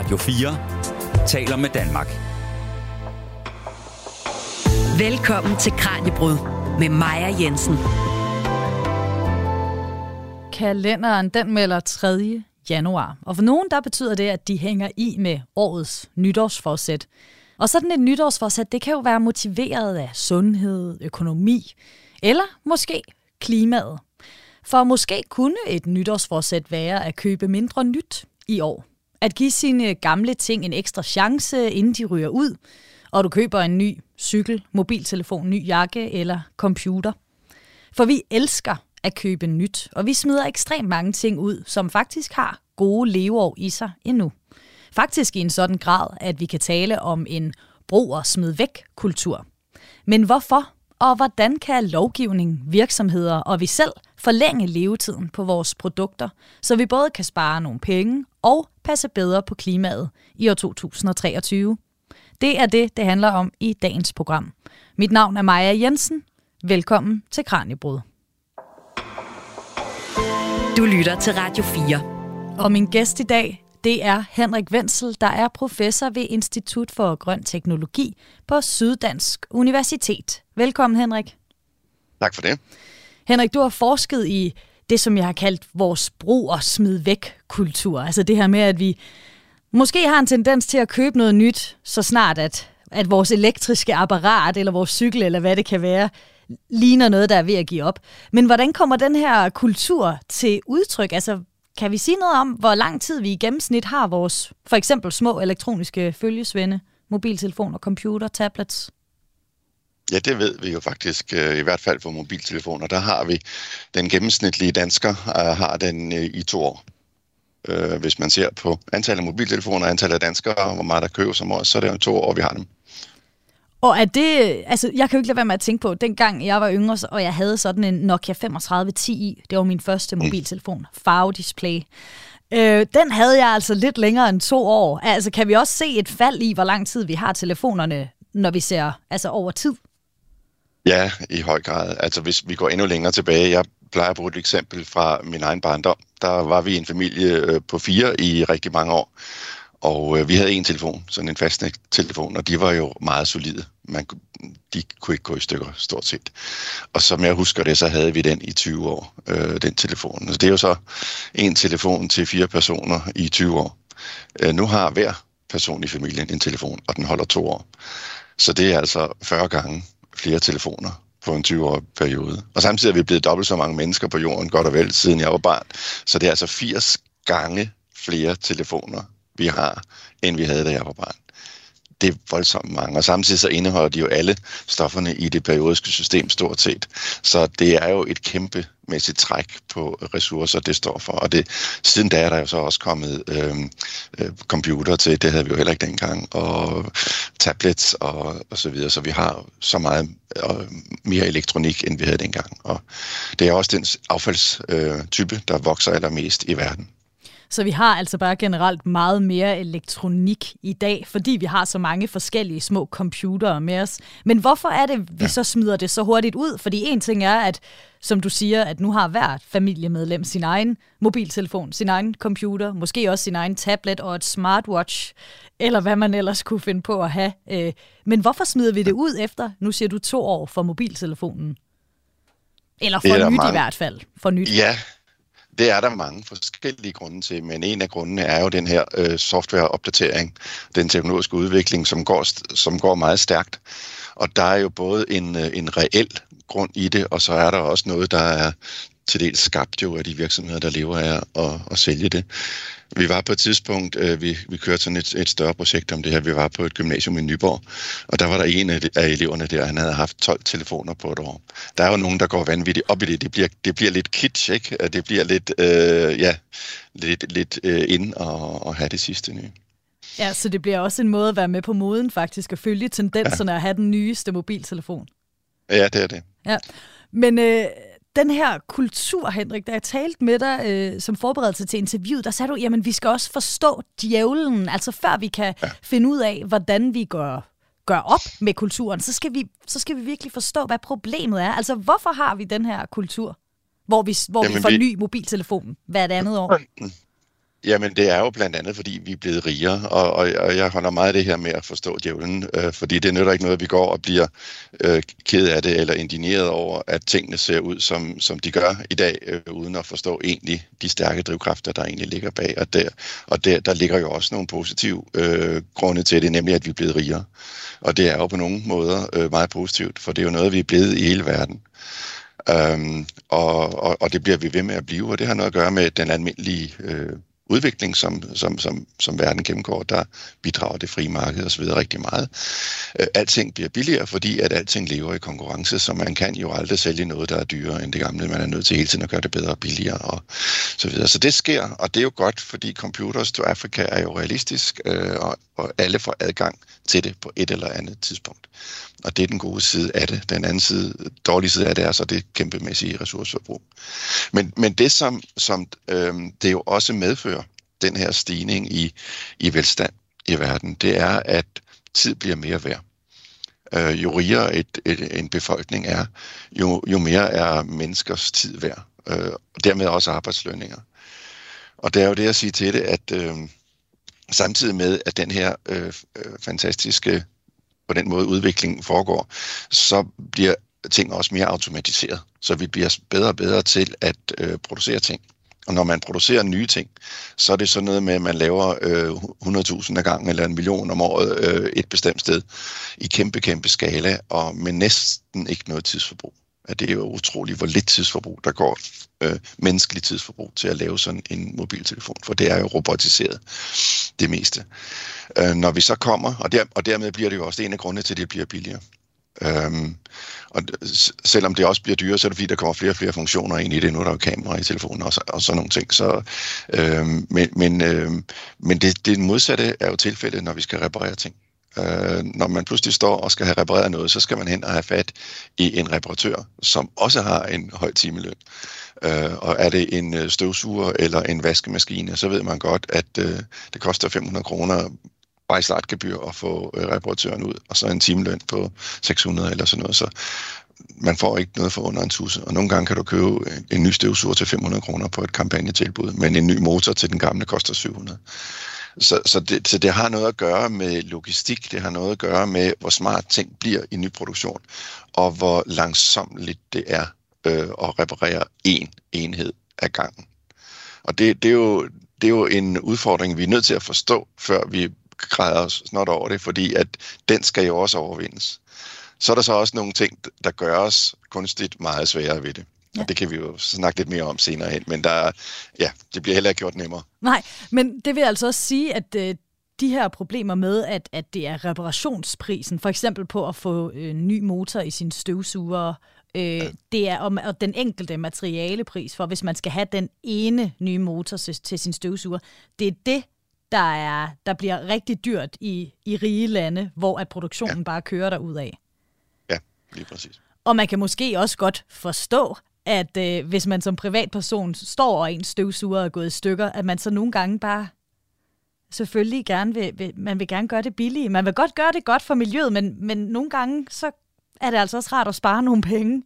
Radio 4 taler med Danmark. Velkommen til Kranjebrud med Maja Jensen. Kalenderen den melder 3. januar, og for nogen der betyder det, at de hænger i med årets nytårsforsæt. Og sådan et nytårsforsæt, det kan jo være motiveret af sundhed, økonomi eller måske klimaet. For måske kunne et nytårsforsæt være at købe mindre nyt i år. At give sine gamle ting en ekstra chance, inden de ryger ud, og du køber en ny cykel, mobiltelefon, ny jakke eller computer. For vi elsker at købe nyt, og vi smider ekstremt mange ting ud, som faktisk har gode leveår i sig endnu. Faktisk i en sådan grad, at vi kan tale om en brug og smid væk kultur. Men hvorfor og hvordan kan lovgivning, virksomheder og vi selv forlænge levetiden på vores produkter, så vi både kan spare nogle penge og passe bedre på klimaet i år 2023? Det er det, det handler om i dagens program. Mit navn er Maja Jensen. Velkommen til Kranjebrud. Du lytter til Radio 4. Og min gæst i dag, det er Henrik Wenzel, der er professor ved Institut for Grøn Teknologi på Syddansk Universitet. Velkommen, Henrik. Tak for det. Henrik, du har forsket i det, som jeg har kaldt vores brug og smid væk kultur. Altså det her med, at vi måske har en tendens til at købe noget nyt, så snart at, at vores elektriske apparat, eller vores cykel, eller hvad det kan være, ligner noget, der er ved at give op. Men hvordan kommer den her kultur til udtryk? Altså, kan vi sige noget om, hvor lang tid vi i gennemsnit har vores, for eksempel små elektroniske følgesvende, mobiltelefoner, computer, tablets? Ja, det ved vi jo faktisk, øh, i hvert fald for mobiltelefoner. Der har vi, den gennemsnitlige dansker øh, har den øh, i to år. Hvis man ser på antallet af mobiltelefoner og antallet af danskere, hvor meget der køber som år, så er det jo to år, vi har dem. Og er det, altså jeg kan jo ikke lade være med at tænke på, dengang jeg var yngre, og jeg havde sådan en Nokia 3510i, det var min første mm. mobiltelefon, farvedisplay. Øh, den havde jeg altså lidt længere end to år. Altså kan vi også se et fald i, hvor lang tid vi har telefonerne, når vi ser altså over tid? Ja, i høj grad. Altså hvis vi går endnu længere tilbage, jeg plejer at bruge et eksempel fra min egen barndom. Der var vi en familie øh, på fire i rigtig mange år. Og øh, vi havde en telefon, sådan en fastnet-telefon, og de var jo meget solide. Man, de kunne ikke gå i stykker, stort set. Og som jeg husker det, så havde vi den i 20 år, øh, den telefon. Så det er jo så en telefon til fire personer i 20 år. Øh, nu har hver person i familien en telefon, og den holder to år. Så det er altså 40 gange flere telefoner på en 20-årig periode. Og samtidig er vi blevet dobbelt så mange mennesker på jorden, godt og vel, siden jeg var barn. Så det er altså 80 gange flere telefoner, vi har, end vi havde, da jeg var barn. Det er voldsomt mange, og samtidig så indeholder de jo alle stofferne i det periodiske system stort set. Så det er jo et kæmpe mæssigt træk på ressourcer, det står for. Og det, siden da er der jo så også kommet øh, øh computer til, det havde vi jo heller ikke dengang, og tablets og, og så videre. Så vi har så meget og mere elektronik, end vi havde dengang. Og det er også den affaldstype, øh, der vokser allermest i verden. Så vi har altså bare generelt meget mere elektronik i dag, fordi vi har så mange forskellige små computere med os. Men hvorfor er det, vi ja. så smider det så hurtigt ud? Fordi en ting er, at som du siger, at nu har hvert familiemedlem sin egen mobiltelefon, sin egen computer, måske også sin egen tablet og et smartwatch, eller hvad man ellers kunne finde på at have. Øh, men hvorfor smider vi det ud efter, nu siger du to år for mobiltelefonen? Eller for nyt mange... i hvert fald. For nyt. Ja, det er der mange forskellige grunde til, men en af grundene er jo den her øh, softwareopdatering, den teknologiske udvikling, som går, som går meget stærkt. Og der er jo både en, øh, en reel grund i det, og så er der også noget, der er til dels skabt jo af de virksomheder, der lever af at, at sælge det. Vi var på et tidspunkt, øh, vi, vi kørte sådan et, et større projekt om det her, vi var på et gymnasium i Nyborg, og der var der en af, af eleverne der, han havde haft 12 telefoner på et år. Der er jo nogen, der går vanvittigt op i det. Det bliver, det bliver lidt kitsch, ikke? Det bliver lidt, øh, ja, lidt, lidt øh, ind og, og have det sidste nye. Ja, så det bliver også en måde at være med på moden faktisk, at følge tendenserne ja. at have den nyeste mobiltelefon. Ja, det er det. Ja. Men øh, den her kultur, Henrik, da jeg talte med dig øh, som forberedelse til interviewet, der sagde du, jamen vi skal også forstå djævlen, altså før vi kan ja. finde ud af, hvordan vi gør, gør op med kulturen, så skal, vi, så skal vi virkelig forstå, hvad problemet er. Altså hvorfor har vi den her kultur, hvor vi, hvor vi får vi... ny mobiltelefon hvert andet år? Jamen, det er jo blandt andet, fordi vi er blevet rigere, og, og, og jeg holder meget af det her med at forstå djævlen, øh, fordi det nytter ikke noget, at vi går og bliver øh, ked af det eller indigneret over, at tingene ser ud, som, som de gør i dag, øh, uden at forstå egentlig de stærke drivkræfter, der egentlig ligger bag. Og der, og der, der ligger jo også nogle positive øh, grunde til det, nemlig at vi er blevet rigere. Og det er jo på nogle måder øh, meget positivt, for det er jo noget, vi er blevet i hele verden. Øhm, og, og, og det bliver vi ved med at blive, og det har noget at gøre med den almindelige øh, udvikling, som, som, som, som verden gennemgår, der bidrager det frie marked osv. rigtig meget. Øh, alting bliver billigere, fordi at alting lever i konkurrence, så man kan jo aldrig sælge noget, der er dyrere end det gamle. Man er nødt til hele tiden at gøre det bedre og billigere og så videre. Så det sker, og det er jo godt, fordi Computers to Africa er jo realistisk, øh, og, og alle får adgang til det på et eller andet tidspunkt. Og det er den gode side af det. Den anden side, dårlige side af det er så det kæmpemæssige ressourceforbrug. Men, men det, som, som øh, det jo også medfører, den her stigning i, i velstand i verden, det er, at tid bliver mere værd. Øh, jo rigere et, et, en befolkning er, jo, jo mere er menneskers tid værd, øh, og dermed også arbejdslønninger. Og det er jo det at sige til det, at øh, samtidig med, at den her øh, øh fantastiske på den måde udviklingen foregår, så bliver ting også mere automatiseret. Så vi bliver bedre og bedre til at øh, producere ting. Og når man producerer nye ting, så er det sådan noget med, at man laver øh, 100.000 af gangen eller en million om året øh, et bestemt sted i kæmpe, kæmpe skala, og med næsten ikke noget tidsforbrug. At det er jo utroligt, hvor lidt tidsforbrug der går, øh, menneskeligt tidsforbrug til at lave sådan en mobiltelefon, for det er jo robotiseret det meste. Øh, når vi så kommer, og, der, og dermed bliver det jo også en af grundene til, at det bliver billigere. Øhm, og selvom det også bliver dyrere, så er det fordi, der kommer flere og flere funktioner ind i det. Nu er der jo kamera i telefonen og, så, og sådan nogle ting. Så, øhm, men men, øhm, men det, det modsatte er jo tilfældet, når vi skal reparere ting. Øh, når man pludselig står og skal have repareret noget, så skal man hen og have fat i en reparatør, som også har en høj timeløn. Øh, og er det en øh, støvsuger eller en vaskemaskine, så ved man godt, at øh, det koster 500 kroner bare i startgebyr at få øh, reparatøren ud, og så en timeløn på 600 eller sådan noget. Så man får ikke noget for under en tusse. Og nogle gange kan du købe en ny støvsuger til 500 kroner på et kampagnetilbud, men en ny motor til den gamle koster 700. Så, så, det, så det har noget at gøre med logistik, det har noget at gøre med, hvor smart ting bliver i ny produktion, og hvor langsomt det er øh, at reparere én enhed af gangen. Og det, det, er jo, det er jo en udfordring, vi er nødt til at forstå, før vi græder os snart over det, fordi at den skal jo også overvindes. Så er der så også nogle ting, der gør os kunstigt meget sværere ved det. Ja. Og det kan vi jo snakke lidt mere om senere hen, men der, ja, det bliver heller ikke gjort nemmere. Nej, men det vil altså også sige, at øh, de her problemer med, at, at det er reparationsprisen, for eksempel på at få øh, ny motor i sin støvsuger, øh, ja. det er om, og den enkelte materialepris for, hvis man skal have den ene nye motor til, sin støvsuger, det er det, der, er, der bliver rigtig dyrt i, i rige lande, hvor at produktionen ja. bare kører derud af. Ja, lige præcis. Og man kan måske også godt forstå, at øh, hvis man som privatperson står og en støvsuger er gået i stykker, at man så nogle gange bare selvfølgelig gerne vil, vil, man vil gerne gøre det billigt. Man vil godt gøre det godt for miljøet, men, men nogle gange så er det altså også rart at spare nogle penge.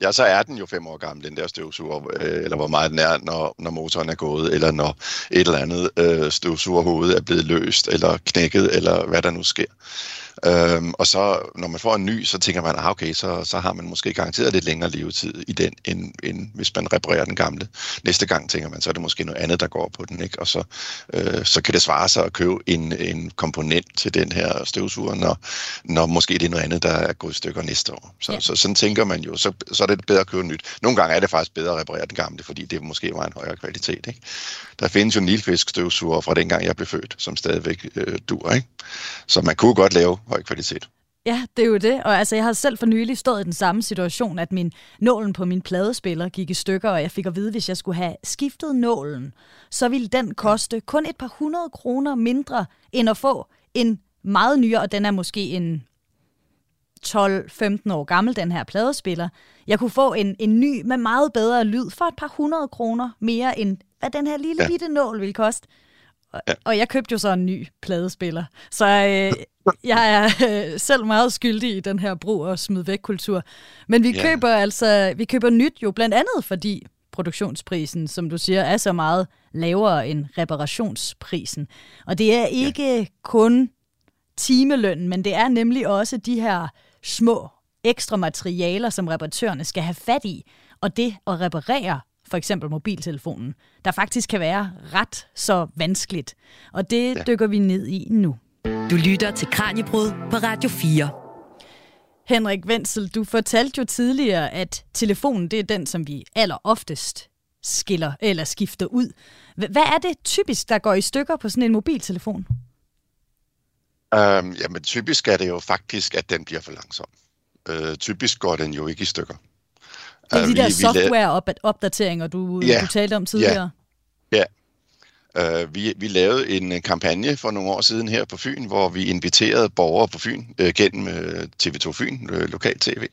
Ja, så er den jo fem år gammel, den der støvsuger, øh, eller hvor meget den er, når, når motoren er gået, eller når et eller andet øh, støvsugerhoved er blevet løst, eller knækket, eller hvad der nu sker. Øhm, og så når man får en ny, så tænker man, ah, okay, så, så har man måske garanteret lidt længere levetid i den, end, end hvis man reparerer den gamle. Næste gang tænker man, så er det måske noget andet, der går på den, ikke? og så, øh, så kan det svare sig at købe en, en komponent til den her støvsuger, når, når måske det er noget andet, der er gået i stykker næste år. Så, ja. så sådan tænker man jo, så, så er det bedre at købe nyt. Nogle gange er det faktisk bedre at reparere den gamle, fordi det måske var en højere kvalitet. Ikke? Der findes jo nilfisk støvsuger fra dengang jeg blev født, som stadigvæk øh, dur. Ikke? Så man kunne godt lave høj kvalitet. Ja, det er jo det. Og altså, jeg har selv for nylig stået i den samme situation, at min nålen på min pladespiller gik i stykker, og jeg fik at vide, at hvis jeg skulle have skiftet nålen, så ville den koste kun et par hundrede kroner mindre, end at få en meget nyere, og den er måske en 12-15 år gammel, den her pladespiller. Jeg kunne få en, en ny med meget bedre lyd for et par hundrede kroner mere, end hvad den her lille ja. bitte nål ville koste. Og, ja. og jeg købte jo så en ny pladespiller. Så øh, jeg er øh, selv meget skyldig i den her brug og smid væk kultur. Men vi ja. køber altså vi køber nyt jo blandt andet fordi produktionsprisen, som du siger, er så meget lavere end reparationsprisen. Og det er ikke ja. kun timelønnen, men det er nemlig også de her små ekstra materialer, som reparatørerne skal have fat i. Og det at reparere for eksempel mobiltelefonen, der faktisk kan være ret så vanskeligt. Og det ja. dykker vi ned i nu. Du lytter til Kranjebrud på Radio 4. Henrik Wenzel, du fortalte jo tidligere, at telefonen det er den, som vi aller oftest skiller eller skifter ud. Hvad er det typisk, der går i stykker på sådan en mobiltelefon? Um, jamen, typisk er det jo faktisk, at den bliver for langsom. Uh, typisk går den jo ikke i stykker. Det er de uh, der software-opdateringer, du, ja, du talte om tidligere. Ja, ja. Uh, vi, vi lavede en kampagne for nogle år siden her på Fyn, hvor vi inviterede borgere på Fyn uh, gennem uh, TV2 Fyn, uh, lokal tv,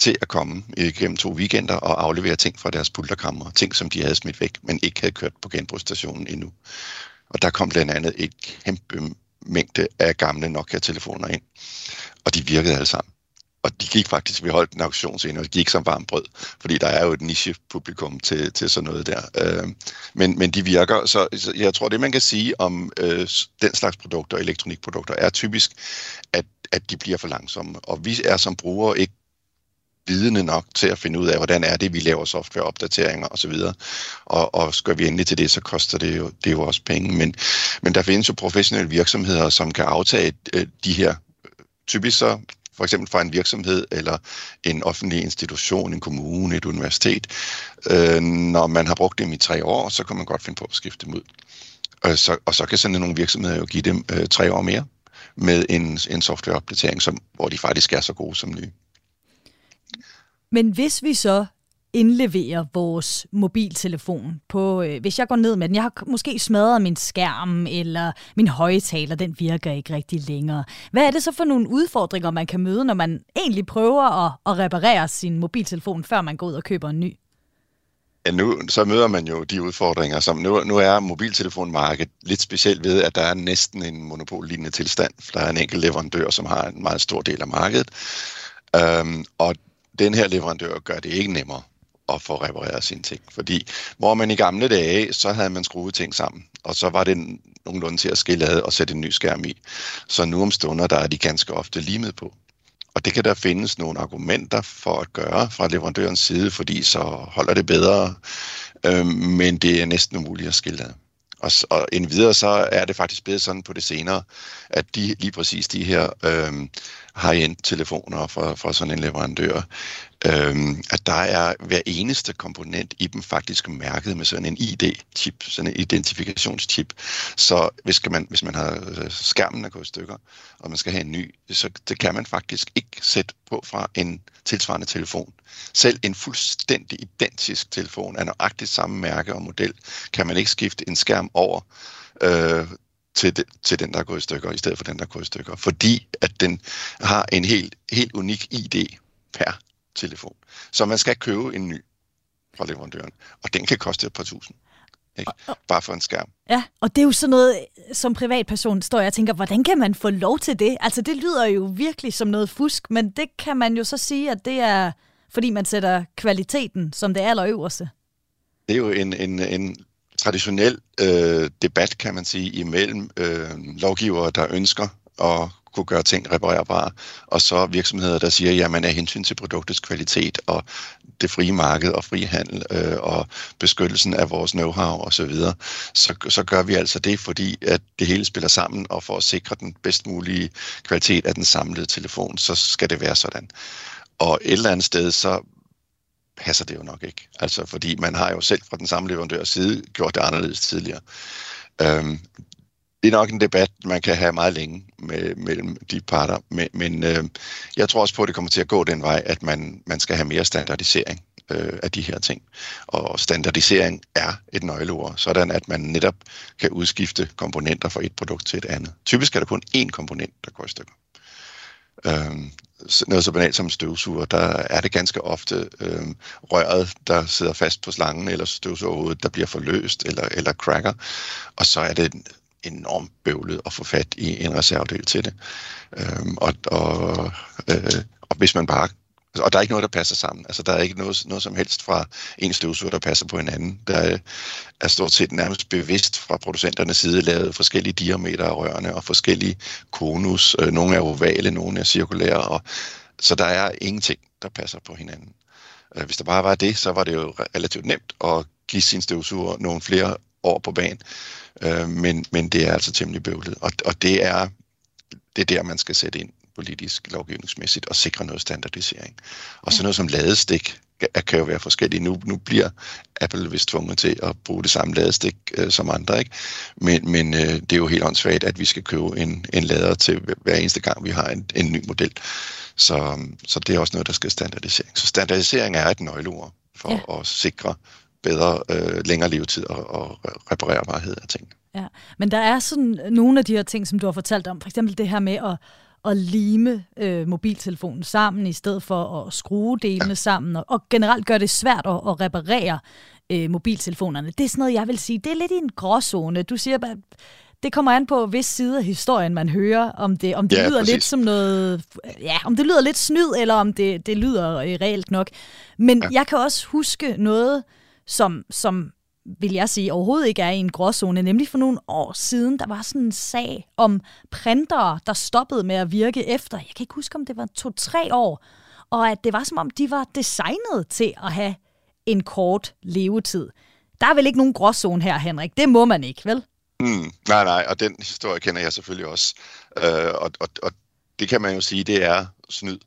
til at komme uh, gennem to weekender og aflevere ting fra deres pulterkammer. Ting, som de havde smidt væk, men ikke havde kørt på genbrugsstationen endnu. Og der kom blandt andet et kæmpe mængde af gamle Nokia-telefoner ind. Og de virkede alle sammen. Og de gik faktisk, vi holdt en auktion senere, og de gik som varmt brød, fordi der er jo et niche-publikum til, til sådan noget der. Øh, men, men de virker, så jeg tror, det man kan sige om øh, den slags produkter, elektronikprodukter, er typisk, at, at de bliver for langsomme. Og vi er som brugere ikke vidende nok til at finde ud af, hvordan er det, vi laver softwareopdateringer osv. Og, og skal vi endelig til det, så koster det jo, det er jo også penge. Men, men der findes jo professionelle virksomheder, som kan aftage øh, de her typisk så for eksempel fra en virksomhed eller en offentlig institution, en kommune, et universitet. Øh, når man har brugt dem i tre år, så kan man godt finde på at skifte dem ud. Og så, og så kan sådan nogle virksomheder jo give dem øh, tre år mere med en, en softwareopdatering, som, hvor de faktisk er så gode som nye. Men hvis vi så indleverer vores mobiltelefon på, øh, hvis jeg går ned med den, jeg har måske smadret min skærm, eller min højtaler, den virker ikke rigtig længere. Hvad er det så for nogle udfordringer, man kan møde, når man egentlig prøver at, at reparere sin mobiltelefon, før man går ud og køber en ny? Ja, nu så møder man jo de udfordringer, som nu, nu er mobiltelefonmarkedet lidt specielt ved, at der er næsten en monopollignende tilstand. Der er en enkelt leverandør, som har en meget stor del af markedet. Øhm, og den her leverandør gør det ikke nemmere at få repareret sine ting. Fordi hvor man i gamle dage, så havde man skruet ting sammen, og så var det nogenlunde til at skille ad og sætte en ny skærm i. Så nu om stunder, der er de ganske ofte limet på. Og det kan der findes nogle argumenter for at gøre fra leverandørens side, fordi så holder det bedre, øh, men det er næsten umuligt at skille ad. Og, og endvidere så er det faktisk blevet sådan på det senere, at de lige præcis de her øh, high-end telefoner fra, fra sådan en leverandør, øhm, at der er hver eneste komponent i dem faktisk mærket med sådan en ID-chip, sådan en identifikationschip. Så hvis man, hvis man har øh, skærmen er gået i stykker, og man skal have en ny, så det kan man faktisk ikke sætte på fra en tilsvarende telefon. Selv en fuldstændig identisk telefon af nøjagtigt samme mærke og model, kan man ikke skifte en skærm over øh, til, de, til den, der er gået i stykker, i stedet for den, der er gået i stykker. Fordi at den har en helt, helt unik ID per telefon. Så man skal købe en ny fra leverandøren, og den kan koste et par tusind. Ikke? Bare for en skærm. Ja, og det er jo sådan noget, som privatperson står jeg og tænker, hvordan kan man få lov til det? Altså det lyder jo virkelig som noget fusk, men det kan man jo så sige, at det er, fordi man sætter kvaliteten som det allerøverste. Det er jo en, en, en traditionel øh, debat, kan man sige, imellem øh, lovgivere, der ønsker at kunne gøre ting reparerbare, og så virksomheder, der siger, jamen af hensyn til produktets kvalitet og det frie marked og frihandel øh, og beskyttelsen af vores know-how osv., så, så, så gør vi altså det, fordi at det hele spiller sammen, og for at sikre den bedst mulige kvalitet af den samlede telefon, så skal det være sådan. Og et eller andet sted, så passer det jo nok ikke. Altså, fordi man har jo selv fra den samme leverandørs side gjort det anderledes tidligere. Øhm, det er nok en debat, man kan have meget længe med, mellem de parter, men, men øh, jeg tror også på, at det kommer til at gå den vej, at man, man skal have mere standardisering øh, af de her ting. Og standardisering er et nøgleord, sådan at man netop kan udskifte komponenter fra et produkt til et andet. Typisk er der kun én komponent, der går i stykker. Øh, noget så banalt som støvsuger, der er det ganske ofte øh, røret, der sidder fast på slangen, eller støvsugerhovedet, der bliver forløst eller, eller cracker. Og så er det enormt bøvlet at få fat i en reservedel til det. Øh, og, og, øh, og hvis man bare og der er ikke noget, der passer sammen. Altså, der er ikke noget, noget som helst fra en støvsuger, der passer på hinanden. Der er, er stort set nærmest bevidst fra producenternes side lavet forskellige diameter af rørene og forskellige konus. Øh, nogle er ovale, nogle er cirkulære. Og, så der er ingenting, der passer på hinanden. Øh, hvis der bare var det, så var det jo relativt nemt at give sin støvsuger nogle flere år på banen. Øh, men, men det er altså temmelig bøvlet. Og, og det er det er der, man skal sætte ind politisk, lovgivningsmæssigt og sikre noget standardisering. Og så noget som ladestik kan jo være forskellige. Nu, nu bliver Apple vist tvunget til at bruge det samme ladestik øh, som andre, ikke? Men, men øh, det er jo helt åndssvagt, at vi skal købe en, en lader til hver eneste gang, vi har en, en ny model. Så, så det er også noget, der skal standardisering. Så standardisering er et nøgleord for ja. at sikre bedre, øh, længere levetid og, og reparerbarhed af tingene. Ja, men der er sådan nogle af de her ting, som du har fortalt om, for eksempel det her med at, at lime øh, mobiltelefonen sammen, i stedet for at skrue delene ja. sammen, og, og generelt gør det svært at, at reparere øh, mobiltelefonerne. Det er sådan noget, jeg vil sige, det er lidt i en gråzone. Du siger, at det kommer an på, hvis side af historien man hører, om det, om det ja, lyder præcis. lidt som noget, ja, om det lyder lidt snyd, eller om det, det lyder øh, reelt nok. Men ja. jeg kan også huske noget, som, som vil jeg sige, overhovedet ikke er i en gråzone. Nemlig for nogle år siden, der var sådan en sag om printere, der stoppede med at virke efter, jeg kan ikke huske, om det var to-tre år, og at det var som om, de var designet til at have en kort levetid. Der er vel ikke nogen gråzone her, Henrik. Det må man ikke, vel? Mm, nej, nej, og den historie kender jeg selvfølgelig også. Øh, og, og, og det kan man jo sige, det er snyd.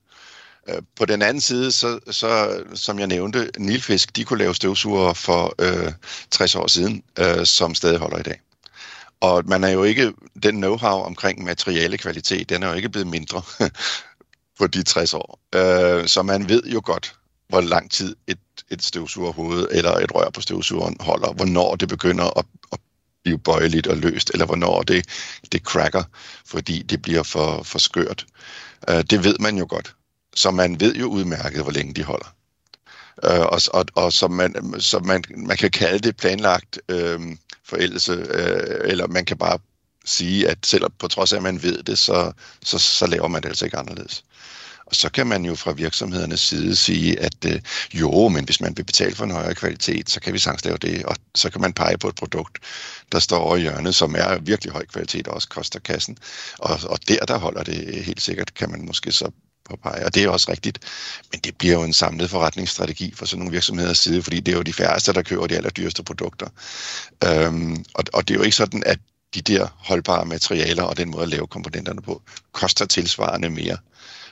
Øh, på den anden side, så, så, som jeg nævnte, Nilfisk, de kunne lave støvsuger for øh, 60 år siden, øh, som stadig holder i dag. Og man er jo ikke, den know-how omkring materialekvalitet, den er jo ikke blevet mindre på de 60 år. Øh, så man ved jo godt, hvor lang tid et, et støvsugerhoved eller et rør på støvsugeren holder, hvornår det begynder at, at blive bøjeligt og løst, eller hvornår det, det cracker, fordi det bliver for, for skørt. Øh, det ved man jo godt så man ved jo udmærket, hvor længe de holder. Øh, og og, og så, man, så man, man kan kalde det planlagt øh, forældelse, øh, eller man kan bare sige, at selvom på trods af, at man ved det, så, så, så laver man det altså ikke anderledes. Og så kan man jo fra virksomhedernes side sige, at øh, jo, men hvis man vil betale for en højere kvalitet, så kan vi sagtens lave det. Og så kan man pege på et produkt, der står over i hjørnet, som er virkelig høj kvalitet og også koster kassen. Og, og der, der holder det helt sikkert, kan man måske så påpege, og det er også rigtigt. Men det bliver jo en samlet forretningsstrategi for sådan nogle virksomheders side, fordi det er jo de færreste, der køber de allerdyreste produkter. Øhm, og, og det er jo ikke sådan, at de der holdbare materialer og den måde at lave komponenterne på, koster tilsvarende mere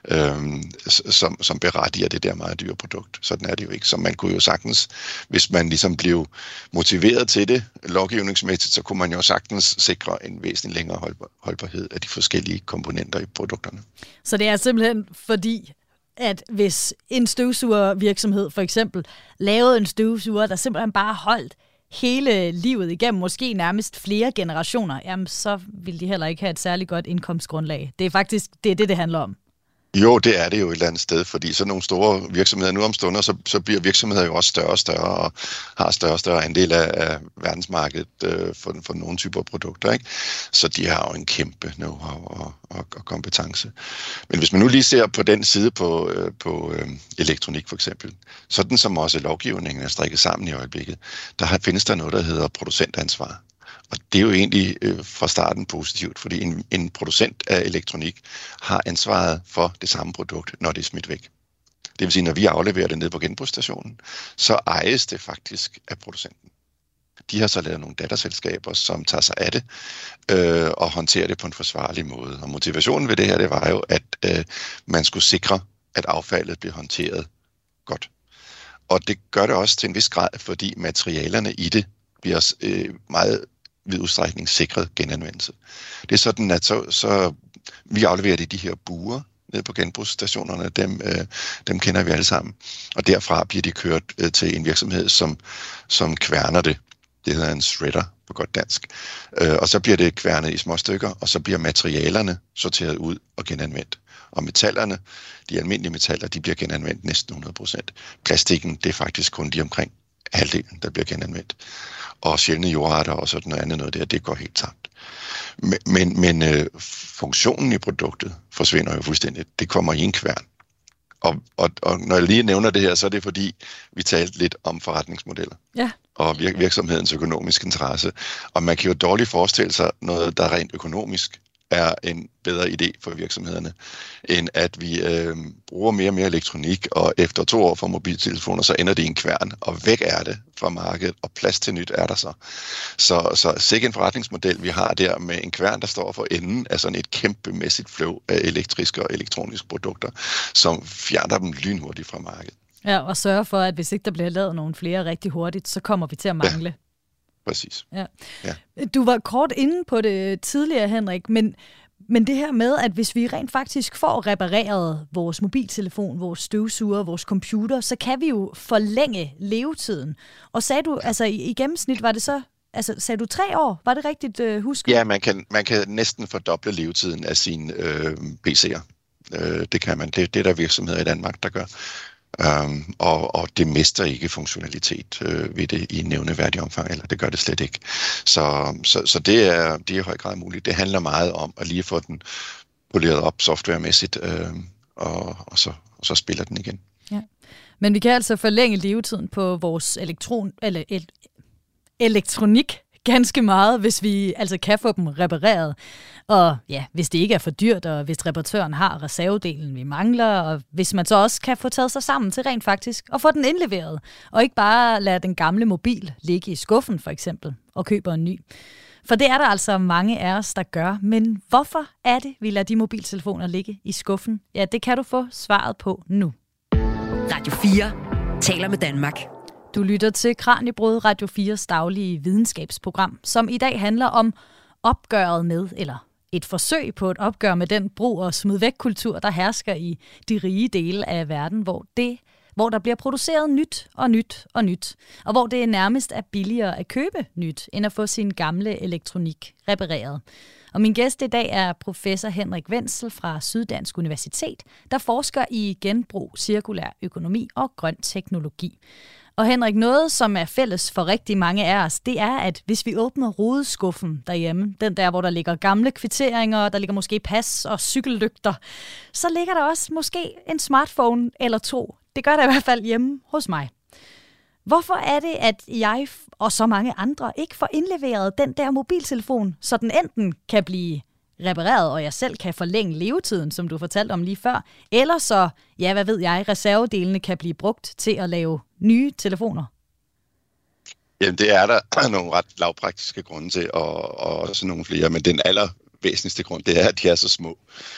øhm, som, som berettiger det der meget dyre produkt. Sådan er det jo ikke. Så man kunne jo sagtens, hvis man ligesom blev motiveret til det lovgivningsmæssigt, så kunne man jo sagtens sikre en væsentlig længere holdbar, holdbarhed af de forskellige komponenter i produkterne. Så det er simpelthen fordi, at hvis en støvsugervirksomhed for eksempel lavede en støvsuger, der simpelthen bare holdt hele livet igennem, måske nærmest flere generationer, jamen så ville de heller ikke have et særligt godt indkomstgrundlag. Det er faktisk det, er det, det handler om. Jo, det er det jo et eller andet sted, fordi så nogle store virksomheder, nu om stunder, så, så bliver virksomheder jo også større og større, og har større og større andel af, af verdensmarkedet øh, for, for nogle typer produkter. Ikke? Så de har jo en kæmpe know-how og, og, og kompetence. Men hvis man nu lige ser på den side på, øh, på øh, elektronik for eksempel, sådan som også lovgivningen er strikket sammen i øjeblikket, der har, findes der noget, der hedder producentansvar. Og det er jo egentlig øh, fra starten positivt, fordi en, en producent af elektronik har ansvaret for det samme produkt, når det er smidt væk. Det vil sige, når vi afleverer det ned på genbrugsstationen, så ejes det faktisk af producenten. De har så lavet nogle datterselskaber, som tager sig af det øh, og håndterer det på en forsvarlig måde. Og motivationen ved det her, det var jo, at øh, man skulle sikre, at affaldet blev håndteret godt. Og det gør det også til en vis grad, fordi materialerne i det bliver øh, meget vid udstrækning sikret genanvendelse. Det er sådan, at så, så vi afleverer det i de her buer nede på genbrugsstationerne, dem, øh, dem kender vi alle sammen. Og derfra bliver de kørt øh, til en virksomhed, som, som kværner det. Det hedder en shredder på godt dansk. Øh, og så bliver det kværnet i små stykker, og så bliver materialerne sorteret ud og genanvendt. Og metallerne, de almindelige metaller, de bliver genanvendt næsten 100%. Plastikken, det er faktisk kun de omkring halvdelen, der bliver genanvendt og sjældne jordarter og sådan noget andet noget der, det går helt tabt. Men, men, men øh, funktionen i produktet forsvinder jo fuldstændig. Det kommer i en kværn. Og, og, og når jeg lige nævner det her, så er det fordi, vi talte lidt om forretningsmodeller. Ja. Og vir- virksomhedens økonomiske interesse. Og man kan jo dårligt forestille sig noget, der rent økonomisk er en bedre idé for virksomhederne, end at vi øh, bruger mere og mere elektronik, og efter to år for mobiltelefoner, så ender det i en kværn, og væk er det fra markedet, og plads til nyt er der så. Så, så sikke en forretningsmodel, vi har der med en kværn, der står for enden af sådan et kæmpemæssigt flow af elektriske og elektroniske produkter, som fjerner dem lynhurtigt fra markedet. Ja, og sørge for, at hvis ikke der bliver lavet nogle flere rigtig hurtigt, så kommer vi til at mangle. Ja. Præcis. Ja. Ja. Du var kort inde på det tidligere, Henrik, men, men det her med, at hvis vi rent faktisk får repareret vores mobiltelefon, vores støvsuger, vores computer, så kan vi jo forlænge levetiden. Og sagde du, altså i, i gennemsnit var det så, altså sagde du tre år? Var det rigtigt uh, husket? Ja, man kan, man kan næsten fordoble levetiden af sine øh, PC'er. Øh, det kan man. Det, det er der virksomheder i Danmark, der gør. Øhm, og, og det mister ikke funktionalitet øh, ved det i nævneværdig omfang, eller det gør det slet ikke. Så, så, så det, er, det er i høj grad muligt. Det handler meget om at lige få den poleret op softwaremæssigt, øh, og, og, så, og så spiller den igen. Ja. Men vi kan altså forlænge levetiden på vores elektron, eller el, elektronik ganske meget, hvis vi altså kan få dem repareret. Og ja, hvis det ikke er for dyrt, og hvis reparatøren har reservedelen, vi mangler, og hvis man så også kan få taget sig sammen til rent faktisk at få den indleveret, og ikke bare lade den gamle mobil ligge i skuffen for eksempel, og køber en ny. For det er der altså mange af os, der gør. Men hvorfor er det, vi lader de mobiltelefoner ligge i skuffen? Ja, det kan du få svaret på nu. Radio 4 taler med Danmark. Du lytter til Kranjebrød Radio 4's daglige videnskabsprogram, som i dag handler om opgøret med, eller et forsøg på et opgør med den brug- og smid væk kultur, der hersker i de rige dele af verden, hvor det hvor der bliver produceret nyt og nyt og nyt, og hvor det nærmest er billigere at købe nyt, end at få sin gamle elektronik repareret. Og min gæst i dag er professor Henrik Wenzel fra Syddansk Universitet, der forsker i genbrug, cirkulær økonomi og grøn teknologi. Og Henrik, noget som er fælles for rigtig mange af os, det er, at hvis vi åbner rodeskuffen derhjemme, den der, hvor der ligger gamle kvitteringer, der ligger måske pas og cykellygter, så ligger der også måske en smartphone eller to. Det gør der i hvert fald hjemme hos mig. Hvorfor er det, at jeg og så mange andre ikke får indleveret den der mobiltelefon, så den enten kan blive repareret, og jeg selv kan forlænge levetiden, som du fortalte om lige før, eller så, ja, hvad ved jeg, reservedelene kan blive brugt til at lave nye telefoner? Jamen, det er der nogle ret lavpraktiske grunde til, og, og også nogle flere, men den aller væsentligste grund, det er, at de er så små.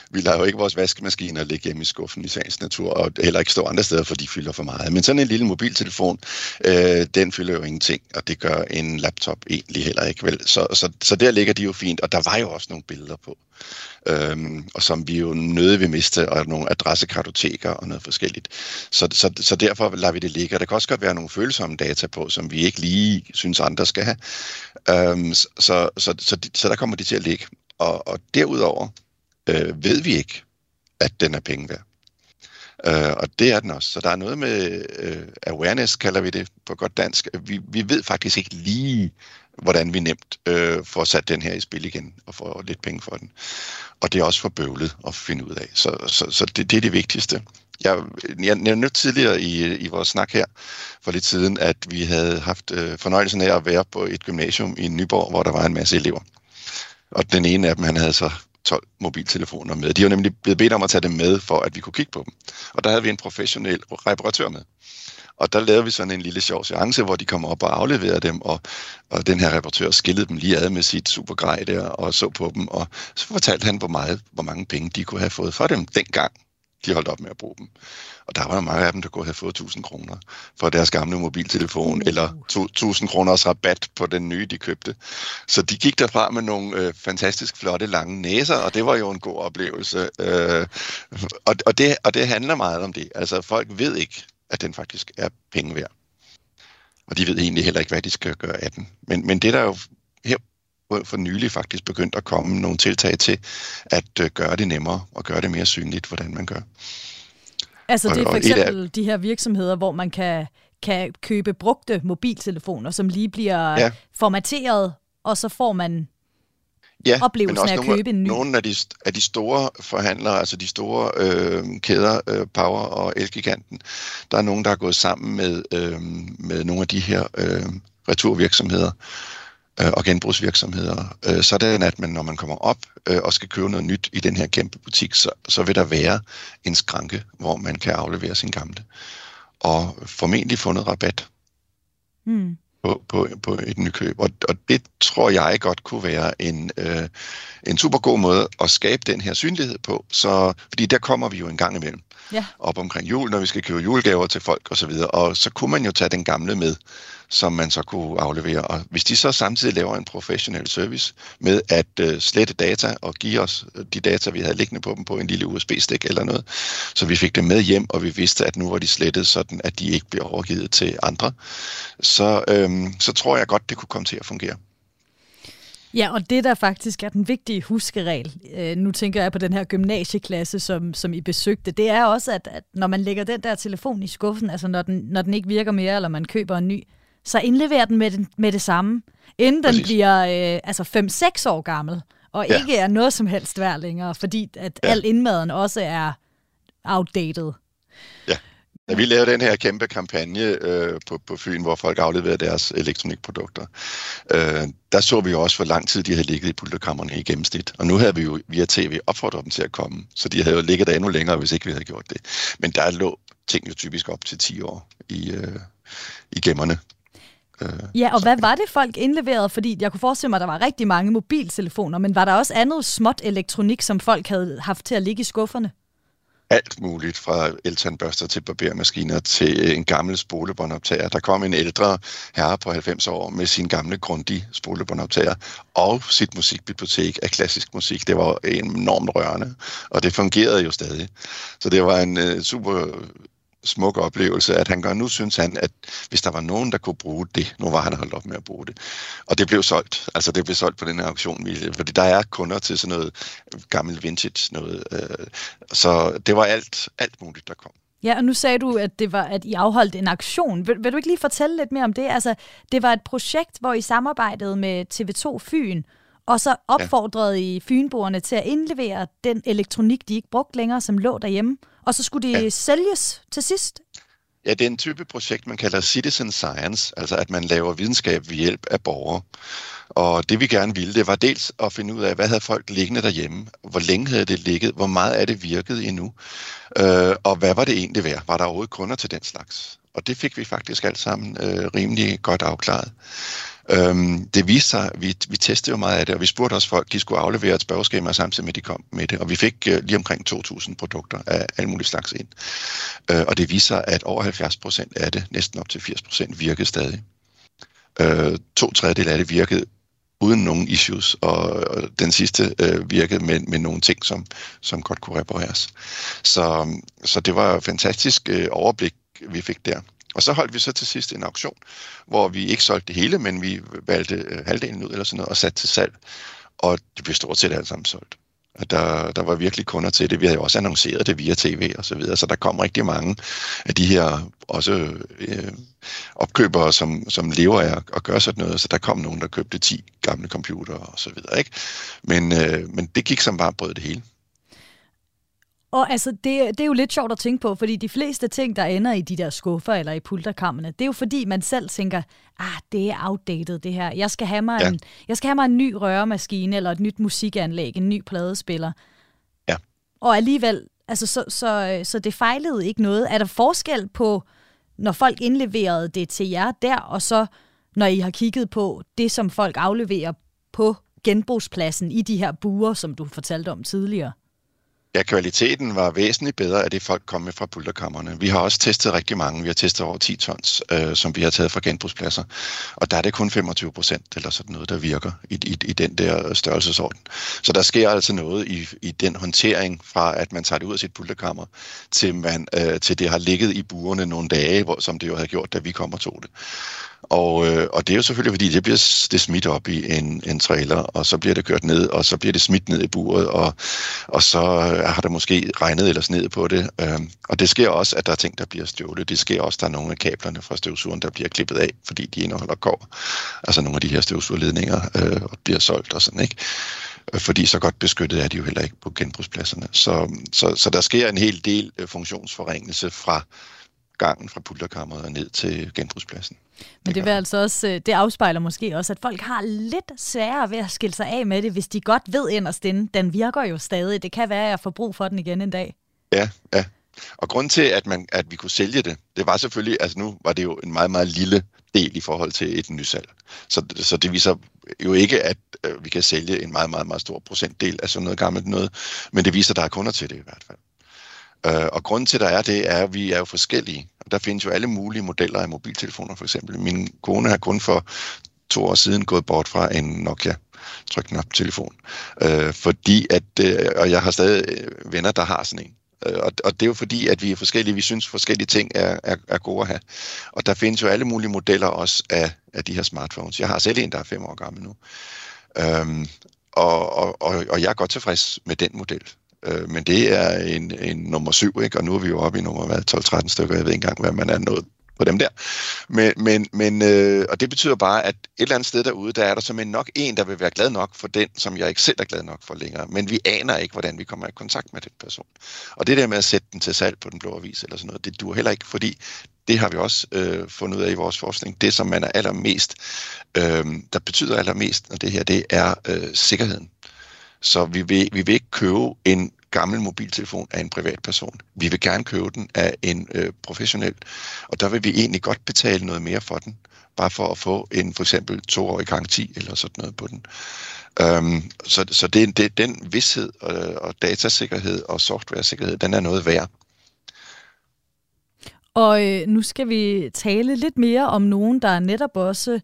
Vi lader jo ikke vores vaskemaskiner ligge hjemme i skuffen i sagens natur, og heller ikke stå andre steder, for de fylder for meget. Men sådan en lille mobiltelefon, øh, den fylder jo ingenting, og det gør en laptop egentlig heller ikke. Vel? Så, så, så der ligger de jo fint, og der var jo også nogle billeder på, øhm, og som vi jo nøde vil miste, og nogle adressekartoteker og noget forskelligt. Så, så, så derfor lader vi det ligge, og der kan også godt være nogle følsomme data på, som vi ikke lige synes andre skal have. Øhm, så, så, så, så, så der kommer de til at ligge. Og, og derudover øh, ved vi ikke, at den er penge værd. Øh, og det er den også. Så der er noget med øh, awareness, kalder vi det på godt dansk. Vi, vi ved faktisk ikke lige, hvordan vi nemt øh, får sat den her i spil igen og får lidt penge for den. Og det er også for bøvlet at finde ud af. Så, så, så det, det er det vigtigste. Jeg, jeg nævnte tidligere i, i vores snak her for lidt siden, at vi havde haft øh, fornøjelsen af at være på et gymnasium i Nyborg, hvor der var en masse elever. Og den ene af dem, han havde så 12 mobiltelefoner med. De var nemlig blevet bedt om at tage dem med, for at vi kunne kigge på dem. Og der havde vi en professionel reparatør med. Og der lavede vi sådan en lille sjov seance, hvor de kom op og afleverede dem, og, og den her reparatør skillede dem lige ad med sit supergrej der, og så på dem, og så fortalte han, hvor, meget, hvor mange penge de kunne have fået for dem dengang de holdt op med at bruge dem. Og der var mange af dem, der kunne have fået 1000 kroner for deres gamle mobiltelefon, uh. eller 1000 kroners rabat på den nye, de købte. Så de gik derfra med nogle øh, fantastisk flotte lange næser, og det var jo en god oplevelse. Øh, og, og, det, og det handler meget om det. Altså folk ved ikke, at den faktisk er penge værd. Og de ved egentlig heller ikke, hvad de skal gøre af den. Men, men det der jo for nylig faktisk begyndt at komme nogle tiltag til at øh, gøre det nemmere og gøre det mere synligt, hvordan man gør. Altså det er for eksempel af... de her virksomheder, hvor man kan, kan købe brugte mobiltelefoner, som lige bliver ja. formateret, og så får man ja, oplevelsen af at nogle, købe en ny. Nogle af de, af de store forhandlere, altså de store øh, kæder, øh, Power og Elgiganten, der er nogen, der er gået sammen med, øh, med nogle af de her øh, returvirksomheder øh, og genbrugsvirksomheder, øh, sådan at man, når man kommer op øh, og skal købe noget nyt i den her kæmpe butik, så, så vil der være en skranke, hvor man kan aflevere sin gamle. Og formentlig få noget rabat Hmm. på, på, på et nykøb. Og, og det tror jeg godt kunne være en, øh, en super god måde at skabe den her synlighed på. Så, fordi der kommer vi jo en gang imellem Ja. op omkring jul, når vi skal købe julegaver til folk osv. Og, og så kunne man jo tage den gamle med, som man så kunne aflevere. Og hvis de så samtidig laver en professionel service med at øh, slette data og give os øh, de data, vi havde liggende på dem på en lille USB-stik eller noget, så vi fik dem med hjem, og vi vidste, at nu var de slettet sådan, at de ikke bliver overgivet til andre, så, øhm, så tror jeg godt, det kunne komme til at fungere. Ja, og det der faktisk er den vigtige huskeregel, øh, nu tænker jeg på den her gymnasieklasse, som, som I besøgte, det er også, at, at når man lægger den der telefon i skuffen, altså når den, når den ikke virker mere, eller man køber en ny, så indleverer den med, den, med det samme, inden den Præcis. bliver øh, altså 5-6 år gammel, og Ja. ikke er noget som helst værd længere, fordi at Ja. al indmaden også er outdated. Da vi lavede den her kæmpe kampagne øh, på, på Fyn, hvor folk afleverede deres elektronikprodukter, øh, der så vi også, hvor lang tid de havde ligget i pulterkammerne i gennemsnit. Og nu havde vi jo via tv opfordret dem til at komme, så de havde jo ligget der endnu længere, hvis ikke vi havde gjort det. Men der lå ting jo typisk op til 10 år i, øh, i gemmerne. Øh, Ja, og hvad var det, folk indleverede? Fordi jeg kunne forestille mig, at der var rigtig mange mobiltelefoner, men var der også andet småt elektronik, som folk havde haft til at ligge i skufferne? alt muligt, fra eltandbørster til barbermaskiner til en gammel spolebåndoptager. Der kom en ældre herre på 90 år med sin gamle Grundig spolebåndoptager og sit musikbibliotek af klassisk musik. Det var enormt rørende, og det fungerede jo stadig. Så det var en uh, super smuk oplevelse, at han gør, nu synes han, at hvis der var nogen, der kunne bruge det, nu var han holdt op med at bruge det. Og det blev solgt. Altså det blev solgt på den her auktion, fordi der er kunder til sådan noget gammel vintage noget. Øh, så det var alt, alt muligt, der kom. Ja, og nu sagde du, at det var, at I afholdt en aktion. Vil, vil du ikke lige fortælle lidt mere om det? Altså, det var et projekt, hvor I samarbejdede med TV2 Fyn, og så opfordrede I fynboerne til at indlevere den elektronik, de ikke brugte længere, som lå derhjemme. Og så skulle det ja. Sælges til sidst. Ja, det er en type projekt, man kalder citizen science, altså at man laver videnskab ved hjælp af borgere. Og det vi gerne ville, det var dels at finde ud af, hvad havde folk liggende derhjemme, hvor længe havde det ligget, hvor meget er det virket endnu, øh, og hvad var det egentlig værd? Var der overhovedet kunder til den slags? Og det fik vi faktisk alt sammen øh, rimelig godt afklaret. Øhm, det viste sig, vi, vi testede jo meget af det, og vi spurgte også folk, de skulle aflevere et spørgeskema samtidig med, at de kom med det. Og vi fik øh, lige omkring 2.000 produkter af alle mulige slags ind. Øh, og det viser sig, at over 70 procent af det, næsten op til 80 procent, virkede stadig. Øh, to tredjedel af det virkede uden nogen issues, og, og den sidste øh, virkede med, med nogle ting, som, som godt kunne repareres. Så, så det var et fantastisk øh, overblik, vi fik der. Og så holdt vi så til sidst en auktion, hvor vi ikke solgte det hele, men vi valgte øh, halvdelen ud eller sådan noget og satte til salg. Og det blev stort set alt sammen solgt. Og der, der var virkelig kunder til det. Vi havde jo også annonceret det via tv og så videre, så der kom rigtig mange af de her også øh, opkøbere, som, som lever af at, at gøre sådan noget. Så der kom nogen, der købte 10 gamle computere og så videre. Ikke? Men, øh, men det gik som bare brød det hele. Og altså, det, det er jo lidt sjovt at tænke på, fordi de fleste ting, der ender i de der skuffer eller i pulterkammerne, det er jo fordi, man selv tænker, ah, det er outdated det her. Jeg skal have mig, Ja. en, jeg skal have mig en ny røremaskine, eller et nyt musikanlæg, en ny pladespiller. Ja. Og alligevel, altså, så, så, så det fejlede ikke noget. Er der forskel på, når folk indleverede det til jer der, og så når I har kigget på det, som folk afleverer på genbrugspladsen i de her buer, som du fortalte om tidligere? Ja, kvaliteten var væsentligt bedre af det, folk kom med fra pulterkammerne. Vi har også testet rigtig mange. Vi har testet over 10 tons, øh, som vi har taget fra genbrugspladser. Og der er det kun 25 procent eller sådan noget, der virker i, i, i den der størrelsesorden. Så der sker altså noget i, i den håndtering fra, at man tager det ud af sit pulterkammer, til, man, øh, til det har ligget i burene nogle dage, hvor, som det jo havde gjort, da vi kom og tog det. Og, øh, og det er jo selvfølgelig, fordi det bliver det smidt op i en, en trailer, og så bliver det kørt ned, og så bliver det smidt ned i buret, og, og så øh, har der måske regnet eller snedet på det. Øh, og det sker også, at der er ting, der bliver stjålet. Det sker også, at der er nogle af kablerne fra støvsugeren, der bliver klippet af, fordi de indeholder kår. Altså nogle af de her støvsugerledninger øh, bliver solgt og sådan, ikke? Øh, fordi så godt beskyttet er de jo heller ikke på genbrugspladserne. Så, så, så der sker en hel del øh, funktionsforringelse fra gangen fra pulterkammeret og ned til genbrugspladsen. Men det vil altså også, øh, det afspejler måske også, at folk har lidt sværere ved at skille sig af med det, hvis de godt ved inderst inde, den virker jo stadig. Det kan være, at jeg får brug for den igen en dag. Ja, ja. Og grund til, at, man, at vi kunne sælge det, det var selvfølgelig, altså nu var det jo en meget, meget lille del i forhold til et nysalg. Så, så det viser jo ikke, at øh, vi kan sælge en meget, meget, meget stor procentdel af sådan noget gammelt noget, men det viser, at der er kunder til det i hvert fald. Øh, og grunden til, at der er det, er, at vi er jo forskellige. Der findes jo alle mulige modeller af mobiltelefoner, for eksempel. Min kone har kun for to år siden gået bort fra en Nokia trykknap-telefon. Øh, fordi at, øh, og jeg har stadig øh, venner, der har sådan en. Øh, og, og det er jo fordi, at vi er forskellige, vi synes forskellige ting er, er, er gode at have. Og der findes jo alle mulige modeller også af, af de her smartphones. Jeg har selv en, der er fem år gammel nu. Øhm, og, og, og, og jeg er godt tilfreds med den model. Øh, men det er en, en nummer syv, ikke? og nu er vi jo oppe i nummer 12-13 stykker. Jeg ved ikke engang, hvad man er nået på dem der. Men, men, men øh, og det betyder bare, at et eller andet sted derude, der er der simpelthen nok en, der vil være glad nok for den, som jeg ikke selv er glad nok for længere. Men vi aner ikke, hvordan vi kommer i kontakt med den person. Og det der med at sætte den til salg på den blå avis eller sådan noget, det duer heller ikke, fordi det har vi også øh, fundet ud af i vores forskning. Det, som man er allermest, øh, der betyder allermest, når det her, det er øh, sikkerheden. Så vi vil, vi vil ikke købe en gammel mobiltelefon af en privatperson. Vi vil gerne købe den af en øh, professionel, og der vil vi egentlig godt betale noget mere for den, bare for at få en for eksempel toårig garanti eller sådan noget på den. Øhm, så så det, det, den vidshed og, og datasikkerhed og softwaresikkerhed, den er noget værd. Og øh, nu skal vi tale lidt mere om nogen, der netop også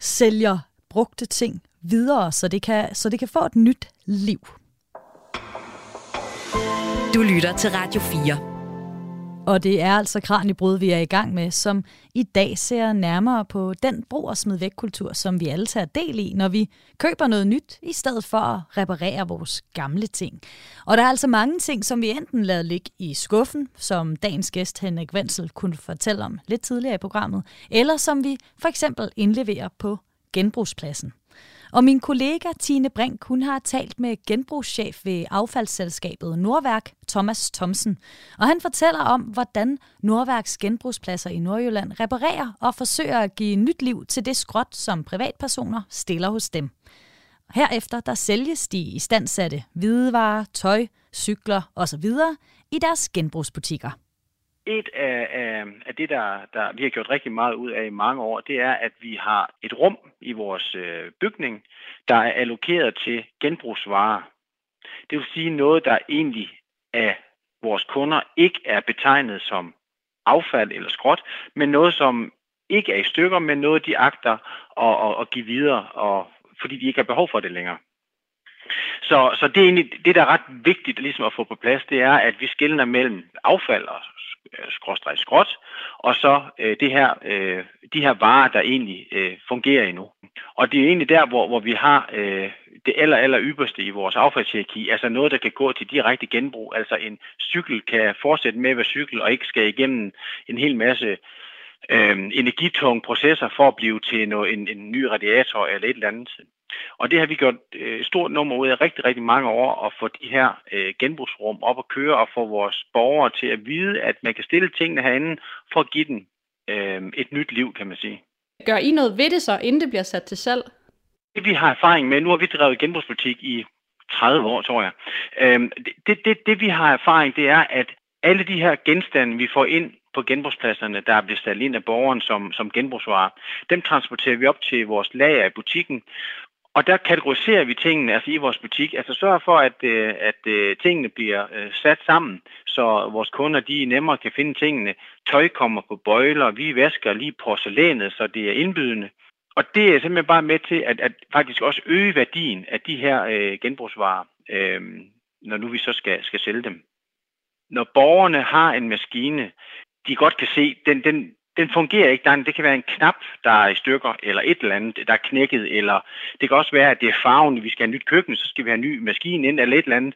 sælger brugte ting videre, så det kan, så det kan få et nyt liv. Du lytter til Radio 4. Og det er altså Kranjebrud, vi er i gang med, som i dag ser nærmere på den brug og smid væk kultur, som vi alle tager del i, når vi køber noget nyt, i stedet for at reparere vores gamle ting. Og der er altså mange ting, som vi enten lader ligge i skuffen, som dagens gæst Henrik Wenzel kunne fortælle om lidt tidligere i programmet, eller som vi for eksempel indleverer på genbrugspladsen. Og min kollega Tine Brink, hun har talt med genbrugschef ved affaldsselskabet Nordværk, Thomas Thomsen. Og han fortæller om, hvordan Nordværks genbrugspladser i Nordjylland reparerer og forsøger at give nyt liv til det skrot, som privatpersoner stiller hos dem. Herefter der sælges de i standsatte hvidevarer, tøj, cykler osv. i deres genbrugsbutikker et af, af, af det, der, der vi har gjort rigtig meget ud af i mange år, det er, at vi har et rum i vores øh, bygning, der er allokeret til genbrugsvarer. Det vil sige noget, der egentlig af vores kunder ikke er betegnet som affald eller skrot, men noget, som ikke er i stykker, men noget, de agter at, at, at give videre, og, fordi de ikke har behov for det længere. Så, så det er egentlig det, der er ret vigtigt ligesom at få på plads, det er, at vi skiller mellem affald og skråstreg skråt, og så øh, det her, øh, de her varer, der egentlig øh, fungerer endnu. Og det er egentlig der, hvor, hvor vi har øh, det aller, aller ypperste i vores affaldshierarki, altså noget, der kan gå til direkte genbrug. Altså en cykel kan fortsætte med at være cykel og ikke skal igennem en hel masse øh, energitunge processer for at blive til noget, en, en ny radiator eller et eller andet. Og det har vi gjort øh, stort nummer ud af rigtig, rigtig mange år at få de her øh, genbrugsrum op at køre og få vores borgere til at vide, at man kan stille tingene herinde for at give dem øh, et nyt liv, kan man sige. Gør I noget ved det så, inden det bliver sat til salg? Det vi har erfaring med, nu har vi drevet genbrugsbutik i 30 år, tror jeg. Øh, det, det, det vi har erfaring, det er, at alle de her genstande, vi får ind på genbrugspladserne, der bliver sat ind af borgeren som, som genbrugsvarer, dem transporterer vi op til vores lager i butikken, og der kategoriserer vi tingene altså i vores butik, altså sørger for, at, øh, at øh, tingene bliver øh, sat sammen, så vores kunder de nemmere kan finde tingene. Tøj kommer på bøjler, vi vasker lige porcelænet, så det er indbydende. Og det er simpelthen bare med til at, at faktisk også øge værdien af de her øh, genbrugsvarer, øh, når nu vi så skal, skal sælge dem. Når borgerne har en maskine, de godt kan se, den, den, den fungerer ikke. Der er en, det kan være en knap, der er i stykker, eller et eller andet, der er knækket, eller det kan også være, at det er farven, vi skal have nyt køkken, så skal vi have en ny maskine ind, eller et eller andet.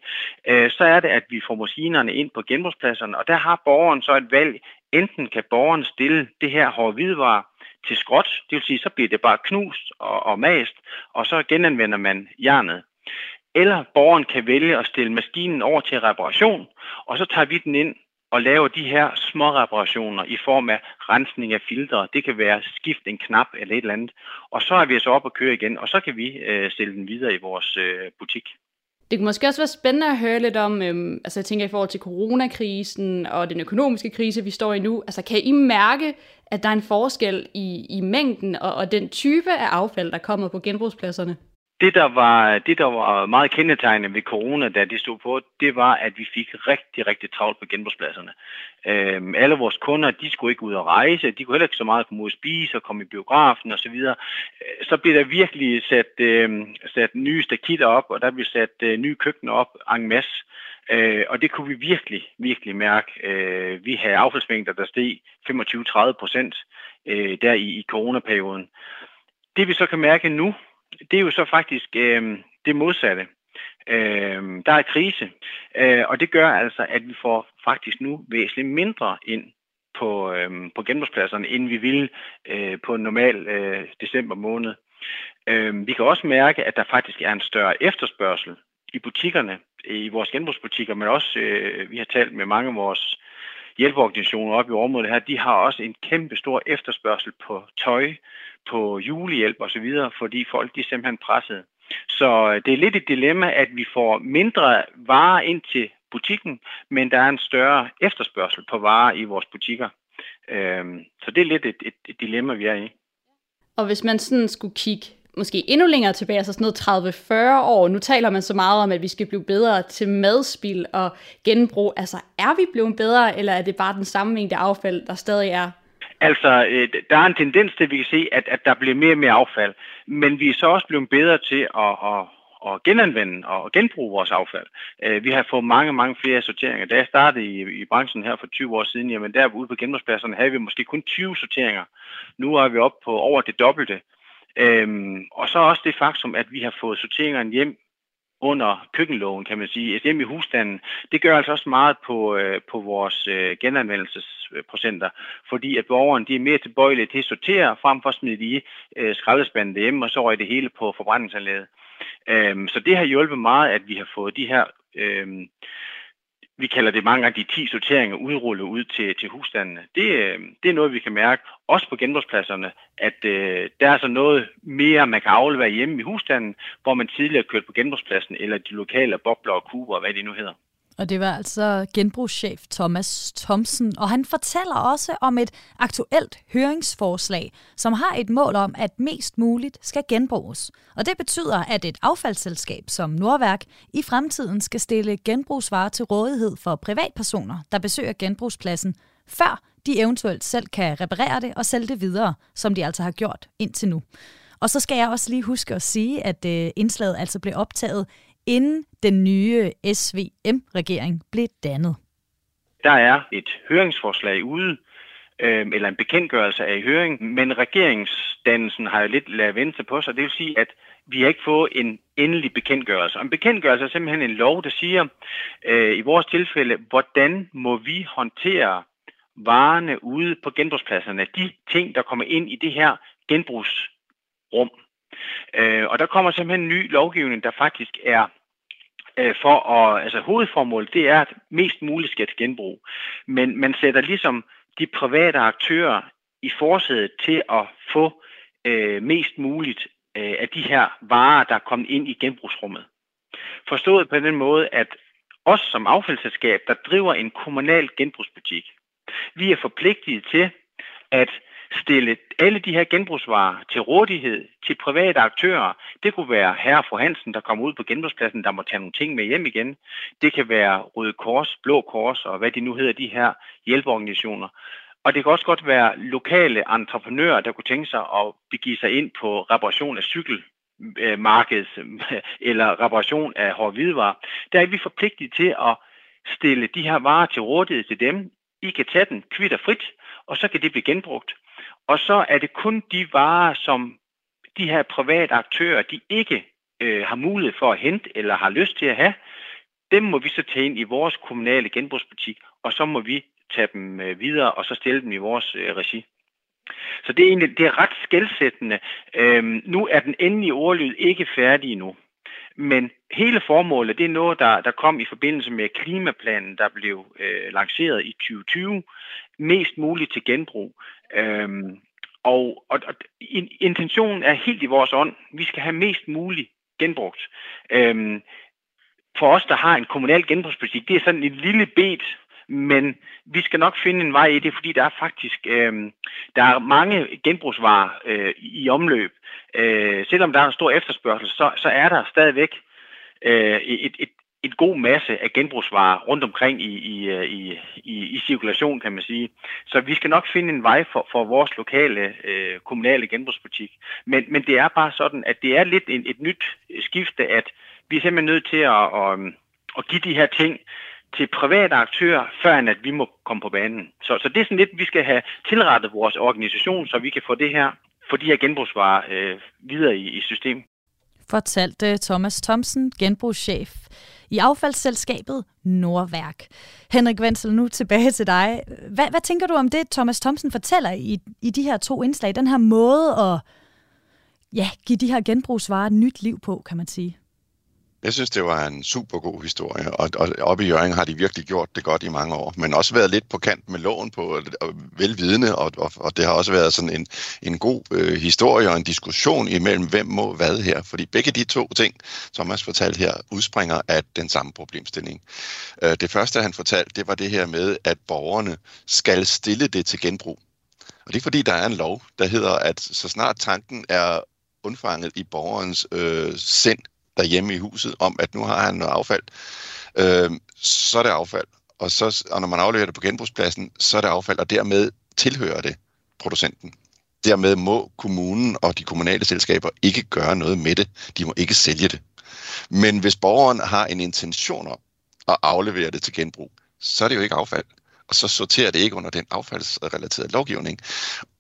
Øh, så er det, at vi får maskinerne ind på genbrugspladserne, og der har borgeren så et valg. Enten kan borgeren stille det her hårde hvidevarer til skråt, det vil sige, så bliver det bare knust og, og mast, og så genanvender man jernet. eller borgeren kan vælge at stille maskinen over til reparation, og så tager vi den ind og laver de her små reparationer i form af rensning af filtre. Det kan være skift en knap eller et eller andet. Og så er vi så op og køre igen, og så kan vi øh, stille den videre i vores øh, butik. Det kunne måske også være spændende at høre lidt om, øhm, altså jeg tænker i forhold til coronakrisen og den økonomiske krise, vi står i nu. Altså kan I mærke, at der er en forskel i, i mængden og, og den type af affald, der kommer på genbrugspladserne? Det der, var, det, der var meget kendetegnende ved corona, da det stod på, det var, at vi fik rigtig, rigtig travlt på genbrugspladserne. Øhm, alle vores kunder, de skulle ikke ud og rejse, de kunne heller ikke så meget komme ud og spise og komme i biografen osv. Så, øh, så blev der virkelig sat, øh, sat nye stakitter op, og der blev sat øh, nye køkkener op en masse. Øh, og det kunne vi virkelig, virkelig mærke. Øh, vi havde affaldsmængder, der steg 25-30 procent øh, der i, i coronaperioden. Det vi så kan mærke nu, det er jo så faktisk øh, det modsatte. Øh, der er krise, øh, og det gør altså, at vi får faktisk nu væsentligt mindre ind på, øh, på genbrugspladserne, end vi ville øh, på en normal øh, december måned. Øh, vi kan også mærke, at der faktisk er en større efterspørgsel i butikkerne, i vores genbrugsbutikker, men også, øh, vi har talt med mange af vores hjælpeorganisationer op i området her, de har også en kæmpe stor efterspørgsel på tøj, på julehjælp osv., fordi folk de er simpelthen presset. Så øh, det er lidt et dilemma, at vi får mindre varer ind til butikken, men der er en større efterspørgsel på varer i vores butikker. Øhm, så det er lidt et, et, et dilemma, vi er i. Og hvis man sådan skulle kigge måske endnu længere tilbage, altså sådan noget 30-40 år. Nu taler man så meget om, at vi skal blive bedre til madspil og genbrug. Altså, er vi blevet bedre, eller er det bare den samme mængde affald, der stadig er? Altså, øh, der er en tendens til, at vi kan se, at, at der bliver mere og mere affald. Men vi er så også blevet bedre til at, at, at genanvende og genbruge vores affald. Øh, vi har fået mange, mange flere sorteringer. Da jeg startede i, i branchen her for 20 år siden, jamen derude på genbrugspladserne havde vi måske kun 20 sorteringer. Nu er vi oppe på over det dobbelte. Øhm, og så også det faktum, at vi har fået sorteringerne hjem under køkkenloven, kan man sige, et hjem i husstanden, det gør altså også meget på, øh, på vores øh, genanvendelsesprocenter, fordi at borgeren de er mere tilbøjelige til at sortere, frem for at smide de øh, skraldespanden hjemme, og så røg det hele på forbrændingsanlægget. Øhm, så det har hjulpet meget, at vi har fået de her øh, vi kalder det mange gange de 10 sorteringer udrullet ud til, til husstandene. Det, øh, det er noget, vi kan mærke, også på genbrugspladserne, at øh, der er så noget mere, man kan aflevere hjemme i husstanden, hvor man tidligere kørte på genbrugspladsen, eller de lokale bobler og kuber, hvad det nu hedder. Og det var altså genbrugschef Thomas Thomsen, og han fortæller også om et aktuelt høringsforslag, som har et mål om, at mest muligt skal genbruges. Og det betyder, at et affaldsselskab som Nordværk i fremtiden skal stille genbrugsvarer til rådighed for privatpersoner, der besøger genbrugspladsen, før de eventuelt selv kan reparere det og sælge det videre, som de altså har gjort indtil nu. Og så skal jeg også lige huske at sige, at øh, indslaget altså blev optaget inden den nye SVM-regering blev dannet. Der er et høringsforslag ude, øh, eller en bekendtgørelse af i høring, men regeringsdannelsen har jo lidt lavet vente på sig. Det vil sige, at vi har ikke fået en endelig bekendtgørelse. Og en bekendtgørelse er simpelthen en lov, der siger, øh, i vores tilfælde, hvordan må vi håndtere varerne ude på genbrugspladserne, de ting, der kommer ind i det her genbrugsrum. Øh, og der kommer simpelthen en ny lovgivning, der faktisk er øh, for at, altså hovedformålet, det er, at mest muligt skal til genbrug. Men man sætter ligesom de private aktører i forsædet til at få øh, mest muligt øh, af de her varer, der er kommet ind i genbrugsrummet. Forstået på den måde, at os som affaldsselskab, der driver en kommunal genbrugsbutik, vi er forpligtet til at stille alle de her genbrugsvarer til rådighed til private aktører. Det kunne være herre fru Hansen, der kommer ud på genbrugspladsen, der må tage nogle ting med hjem igen. Det kan være Røde Kors, Blå Kors og hvad de nu hedder, de her hjælpeorganisationer. Og det kan også godt være lokale entreprenører, der kunne tænke sig at begive sig ind på reparation af cykelmarkedet eller reparation af hårde hvidevarer. Der er vi forpligtet til at stille de her varer til rådighed til dem. I kan tage den kvitter frit, og så kan det blive genbrugt. Og så er det kun de varer, som de her private aktører, de ikke øh, har mulighed for at hente eller har lyst til at have, dem må vi så tage ind i vores kommunale genbrugsbutik, og så må vi tage dem øh, videre og så stille dem i vores øh, regi. Så det er egentlig det er ret skældsættende. Øhm, nu er den endelige ordlyd ikke færdig endnu. Men hele formålet, det er noget, der, der kom i forbindelse med klimaplanen, der blev øh, lanceret i 2020, mest muligt til genbrug. Øhm, og, og, og intentionen er helt i vores ånd. Vi skal have mest muligt genbrugt. Øhm, for os, der har en kommunal genbrugspolitik, det er sådan en lille bed, men vi skal nok finde en vej i det, fordi der er faktisk øh, der er mange genbrugsvarer øh, i omløb. Øh, selvom der er en stor efterspørgsel, så, så er der stadigvæk øh, et, et, et god masse af genbrugsvarer rundt omkring i, i, øh, i, i, i cirkulation, kan man sige. Så vi skal nok finde en vej for, for vores lokale øh, kommunale genbrugsbutik. Men, men det er bare sådan, at det er lidt et, et nyt skifte, at vi er simpelthen nødt til at, at, øhm, at give de her ting til private aktører, før at vi må komme på banen. Så, så det er sådan lidt, vi skal have tilrettet vores organisation, så vi kan få det her, få de her genbrugsvarer øh, videre i, i systemet. Fortalte Thomas Thomsen, genbrugschef i affaldsselskabet Nordværk. Henrik Wenzel, nu tilbage til dig. Hvad, hvad tænker du om det, Thomas Thomsen fortæller i, i de her to indslag? Den her måde at ja, give de her genbrugsvarer et nyt liv på, kan man sige. Jeg synes, det var en super god historie, og, og oppe i Jørgen har de virkelig gjort det godt i mange år, men også været lidt på kant med loven på og velvidende, og, og, og det har også været sådan en, en god øh, historie og en diskussion imellem, hvem må hvad her, fordi begge de to ting, Thomas fortalte her, udspringer af den samme problemstilling. Øh, det første, han fortalte, det var det her med, at borgerne skal stille det til genbrug. Og det er fordi, der er en lov, der hedder, at så snart tanken er undfanget i borgerens øh, sind, derhjemme i huset om, at nu har han noget affald, øh, så er det affald. Og, så, og når man afleverer det på genbrugspladsen, så er det affald, og dermed tilhører det producenten. Dermed må kommunen og de kommunale selskaber ikke gøre noget med det. De må ikke sælge det. Men hvis borgeren har en intention om at aflevere det til genbrug, så er det jo ikke affald og så sorterer det ikke under den affaldsrelaterede lovgivning.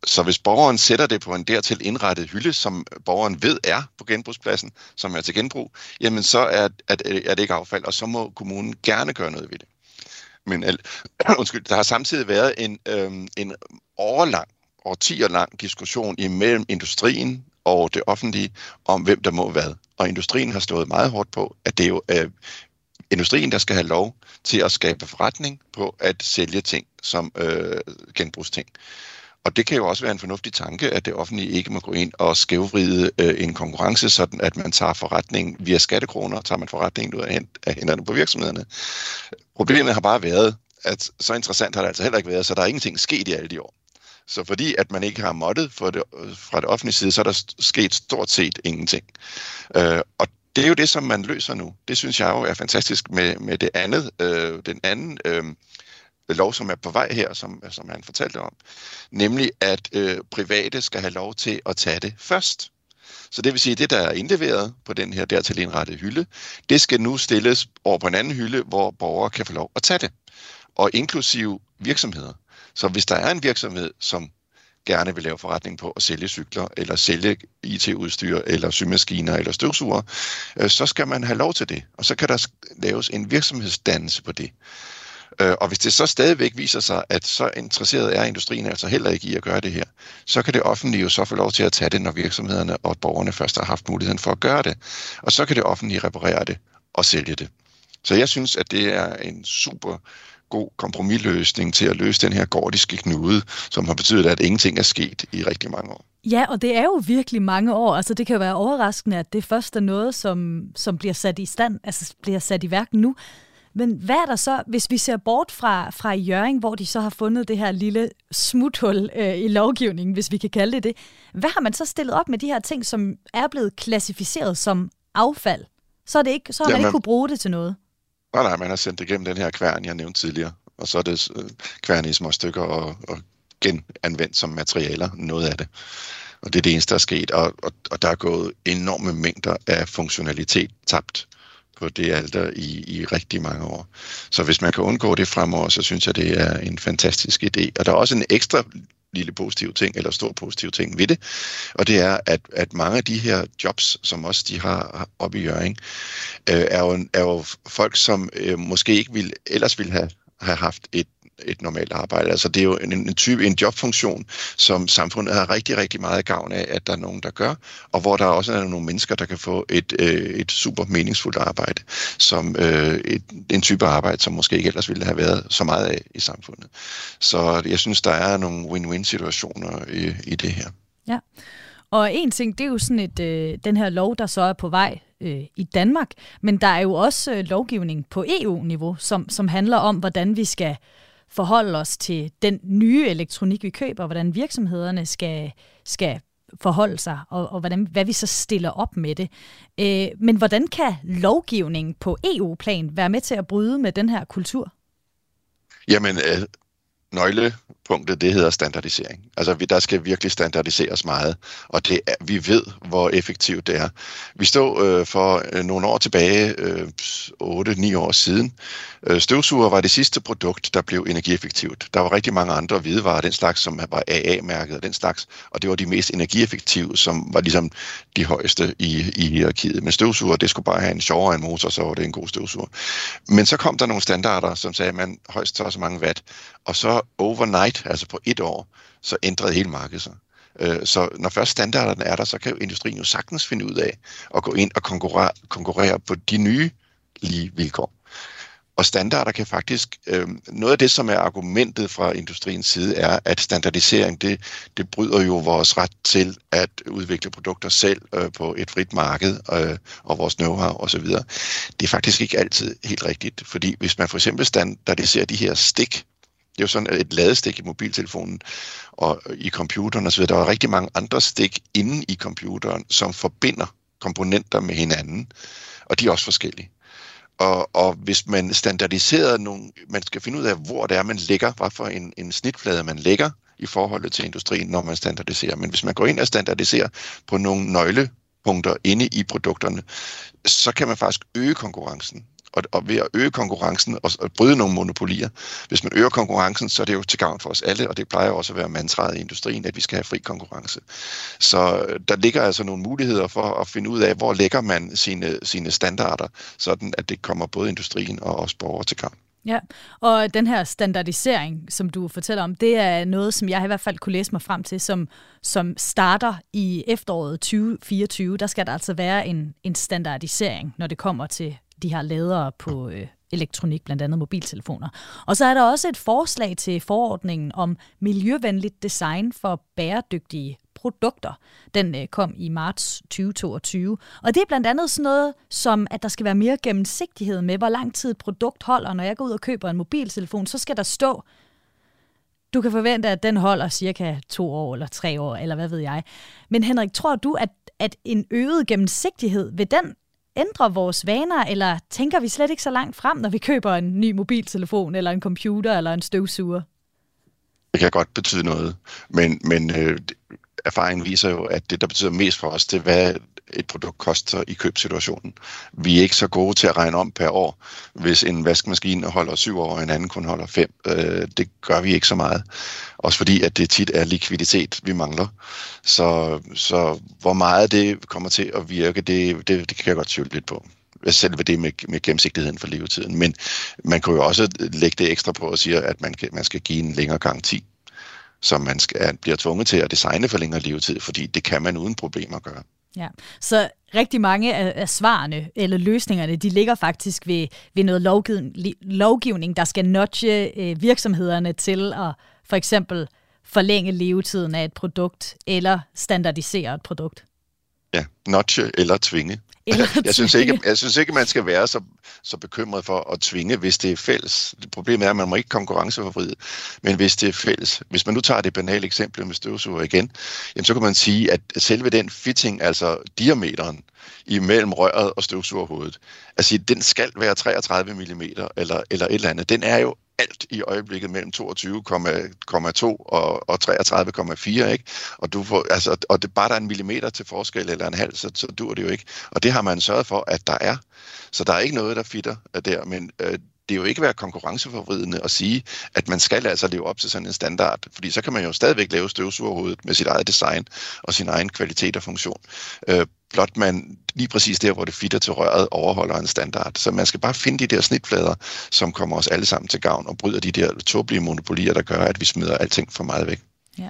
Så hvis borgeren sætter det på en dertil indrettet hylde, som borgeren ved er på genbrugspladsen, som er til genbrug, jamen så er, er, er det ikke affald, og så må kommunen gerne gøre noget ved det. Men undskyld, der har samtidig været en, øhm, en overlang, årtier lang diskussion imellem industrien og det offentlige om, hvem der må hvad. Og industrien har stået meget hårdt på, at det jo er industrien, der skal have lov til at skabe forretning på at sælge ting som øh, genbrugsting. Og det kan jo også være en fornuftig tanke, at det offentlige ikke må gå ind og skævvride øh, en konkurrence, sådan at man tager forretningen via skattekroner, tager man forretningen ud af, hænderne på virksomhederne. Problemet har bare været, at så interessant har det altså heller ikke været, så der er ingenting sket i alle de år. Så fordi at man ikke har måttet for det, øh, fra det offentlige side, så er der sket stort set ingenting. Øh, og det er jo det, som man løser nu. Det synes jeg jo er fantastisk med, med det andet, øh, den anden øh, lov, som er på vej her, som, som han fortalte om. Nemlig, at øh, private skal have lov til at tage det først. Så det vil sige, at det, der er indleveret på den her dertil indrettede hylde, det skal nu stilles over på en anden hylde, hvor borgere kan få lov at tage det. Og inklusive virksomheder. Så hvis der er en virksomhed, som gerne vil lave forretning på at sælge cykler, eller sælge IT-udstyr, eller symaskiner, eller støvsuger, øh, så skal man have lov til det. Og så kan der laves en virksomhedsdannelse på det. Øh, og hvis det så stadigvæk viser sig, at så interesseret er industrien altså heller ikke i at gøre det her, så kan det offentlige jo så få lov til at tage det, når virksomhederne og borgerne først har haft muligheden for at gøre det. Og så kan det offentlige reparere det og sælge det. Så jeg synes, at det er en super god kompromisløsning til at løse den her gordiske knude, som har betydet, at ingenting er sket i rigtig mange år. Ja, og det er jo virkelig mange år. Altså, det kan være overraskende, at det først er noget, som, som bliver sat i stand, altså bliver sat i værk nu. Men hvad er der så, hvis vi ser bort fra, fra Jøring, hvor de så har fundet det her lille smuthul øh, i lovgivningen, hvis vi kan kalde det det. Hvad har man så stillet op med de her ting, som er blevet klassificeret som affald? Så, er det ikke, så har Jamen, man ikke kunne bruge det til noget. Nej, nej, man har sendt det gennem den her kværn, jeg nævnte tidligere. Og så er det øh, kværn i små stykker og, og genanvendt som materialer, noget af det. Og det er det eneste, der er sket. Og, og, og der er gået enorme mængder af funktionalitet tabt på det alder i, i rigtig mange år. Så hvis man kan undgå det fremover, så synes jeg, det er en fantastisk idé. Og der er også en ekstra lille positiv ting, eller stor positiv ting ved det, og det er, at, at mange af de her jobs, som også de har oppe i Jøring, øh, er, jo, er jo folk, som øh, måske ikke ville, ellers ville have, have haft et et normalt arbejde. Altså det er jo en, en type, en jobfunktion, som samfundet har rigtig, rigtig meget gavn af, at der er nogen, der gør, og hvor der også er nogle mennesker, der kan få et, øh, et super meningsfuldt arbejde, som øh, et, en type arbejde, som måske ikke ellers ville have været så meget af i samfundet. Så jeg synes, der er nogle win-win-situationer i, i det her. Ja. Og en ting, det er jo sådan et, øh, den her lov, der så er på vej øh, i Danmark, men der er jo også øh, lovgivning på EU-niveau, som, som handler om, hvordan vi skal forholde os til den nye elektronik, vi køber, hvordan virksomhederne skal, skal forholde sig, og, og hvordan, hvad vi så stiller op med det. Øh, men hvordan kan lovgivningen på EU-plan være med til at bryde med den her kultur? Jamen, øh, punktet, det hedder standardisering. Altså, vi, der skal virkelig standardiseres meget, og det er, vi ved, hvor effektivt det er. Vi stod øh, for øh, nogle år tilbage, øh, 8-9 år siden. Øh, støvsuger var det sidste produkt, der blev energieffektivt. Der var rigtig mange andre hvidevarer, den slags, som var AA-mærket og den slags, og det var de mest energieffektive, som var ligesom de højeste i, i hierarkiet. Men støvsuger, det skulle bare have en sjovere en motor, så var det en god støvsuger. Men så kom der nogle standarder, som sagde, at man højst tager så mange watt, og så overnight, altså på et år, så ændrede hele markedet sig. Øh, så når først standarderne er der, så kan jo industrien jo sagtens finde ud af at gå ind og konkurrere, konkurrere på de nye lige vilkår. Og standarder kan faktisk, øh, noget af det, som er argumentet fra industriens side, er, at standardisering, det, det bryder jo vores ret til at udvikle produkter selv øh, på et frit marked øh, og vores know-how osv. Det er faktisk ikke altid helt rigtigt, fordi hvis man for eksempel standardiserer de her stik, det er jo sådan et ladestik i mobiltelefonen og i computeren osv. Der er rigtig mange andre stik inde i computeren, som forbinder komponenter med hinanden, og de er også forskellige. Og, og hvis man standardiserer nogle, man skal finde ud af, hvor det er, man lægger, hvad for en, en snitflade man lægger i forhold til industrien, når man standardiserer. Men hvis man går ind og standardiserer på nogle nøglepunkter inde i produkterne, så kan man faktisk øge konkurrencen og, og ved at øge konkurrencen og, og bryde nogle monopolier. Hvis man øger konkurrencen, så er det jo til gavn for os alle, og det plejer også at være mantraet i industrien, at vi skal have fri konkurrence. Så øh, der ligger altså nogle muligheder for at finde ud af, hvor lægger man sine, sine standarder, sådan at det kommer både industrien og os borgere til gavn. Ja, og den her standardisering, som du fortæller om, det er noget, som jeg i hvert fald kunne læse mig frem til, som, som starter i efteråret 2024. Der skal der altså være en, en standardisering, når det kommer til de her ladere på øh, elektronik, blandt andet mobiltelefoner. Og så er der også et forslag til forordningen om miljøvenligt design for bæredygtige produkter. Den øh, kom i marts 2022. Og det er blandt andet sådan noget som, at der skal være mere gennemsigtighed med, hvor lang tid et produkt holder. Når jeg går ud og køber en mobiltelefon, så skal der stå, du kan forvente, at den holder cirka to år eller tre år, eller hvad ved jeg. Men Henrik, tror du, at, at en øget gennemsigtighed, vil den ændre vores vaner, eller tænker vi slet ikke så langt frem, når vi køber en ny mobiltelefon, eller en computer, eller en støvsuger? Det kan godt betyde noget, men, men øh, erfaringen viser jo, at det, der betyder mest for os, det er, hvad et produkt koster i købsituationen. Vi er ikke så gode til at regne om per år. Hvis en vaskemaskine holder syv år, og en anden kun holder fem, øh, det gør vi ikke så meget. Også fordi, at det tit er likviditet, vi mangler. Så, så hvor meget det kommer til at virke, det, det, det kan jeg godt tvivle lidt på selve det med, med gennemsigtigheden for levetiden. Men man kan jo også lægge det ekstra på og sige, at man, kan, man skal give en længere garanti som man skal, bliver tvunget til at designe for længere levetid, fordi det kan man uden problemer gøre. Ja, så rigtig mange af, af svarene eller løsningerne, de ligger faktisk ved, ved noget lovgivning, lovgivning, der skal nudge øh, virksomhederne til at for eksempel forlænge levetiden af et produkt eller standardisere et produkt. Ja, nudge eller tvinge jeg, synes ikke, jeg synes ikke, man skal være så, så bekymret for at tvinge, hvis det er fælles. Problemet er, at man må ikke konkurrenceforvride, men hvis det er fælles. Hvis man nu tager det banale eksempel med støvsuger igen, jamen så kan man sige, at selve den fitting, altså diameteren imellem røret og støvsugerhovedet, altså den skal være 33 mm eller, eller et eller andet. Den er jo alt i øjeblikket mellem 22,2 og, og 33,4, ikke? Og, du får, altså, og det, bare der er en millimeter til forskel eller en halv, så, så dur det jo ikke. Og det har man sørget for, at der er. Så der er ikke noget, der fitter øh, der, men øh, det jo ikke være konkurrenceforvridende at sige, at man skal altså leve op til sådan en standard, fordi så kan man jo stadigvæk lave støvsugerhovedet med sit eget design og sin egen kvalitet og funktion. Øh, blot man lige præcis der, hvor det fitter til røret, overholder en standard. Så man skal bare finde de der snitflader, som kommer os alle sammen til gavn og bryder de der tåbelige monopolier, der gør, at vi smider alting for meget væk. Ja.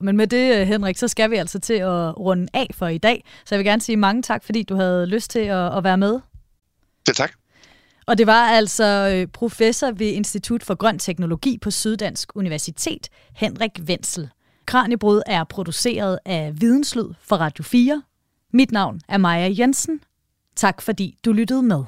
Men med det, Henrik, så skal vi altså til at runde af for i dag. Så jeg vil gerne sige mange tak, fordi du havde lyst til at, at være med. Det tak. Og det var altså øh, professor ved Institut for Grøn Teknologi på Syddansk Universitet, Henrik Wenzel. Kranjebrud er produceret af Videnslød for Radio 4. Mit navn er Maja Jensen. Tak fordi du lyttede med.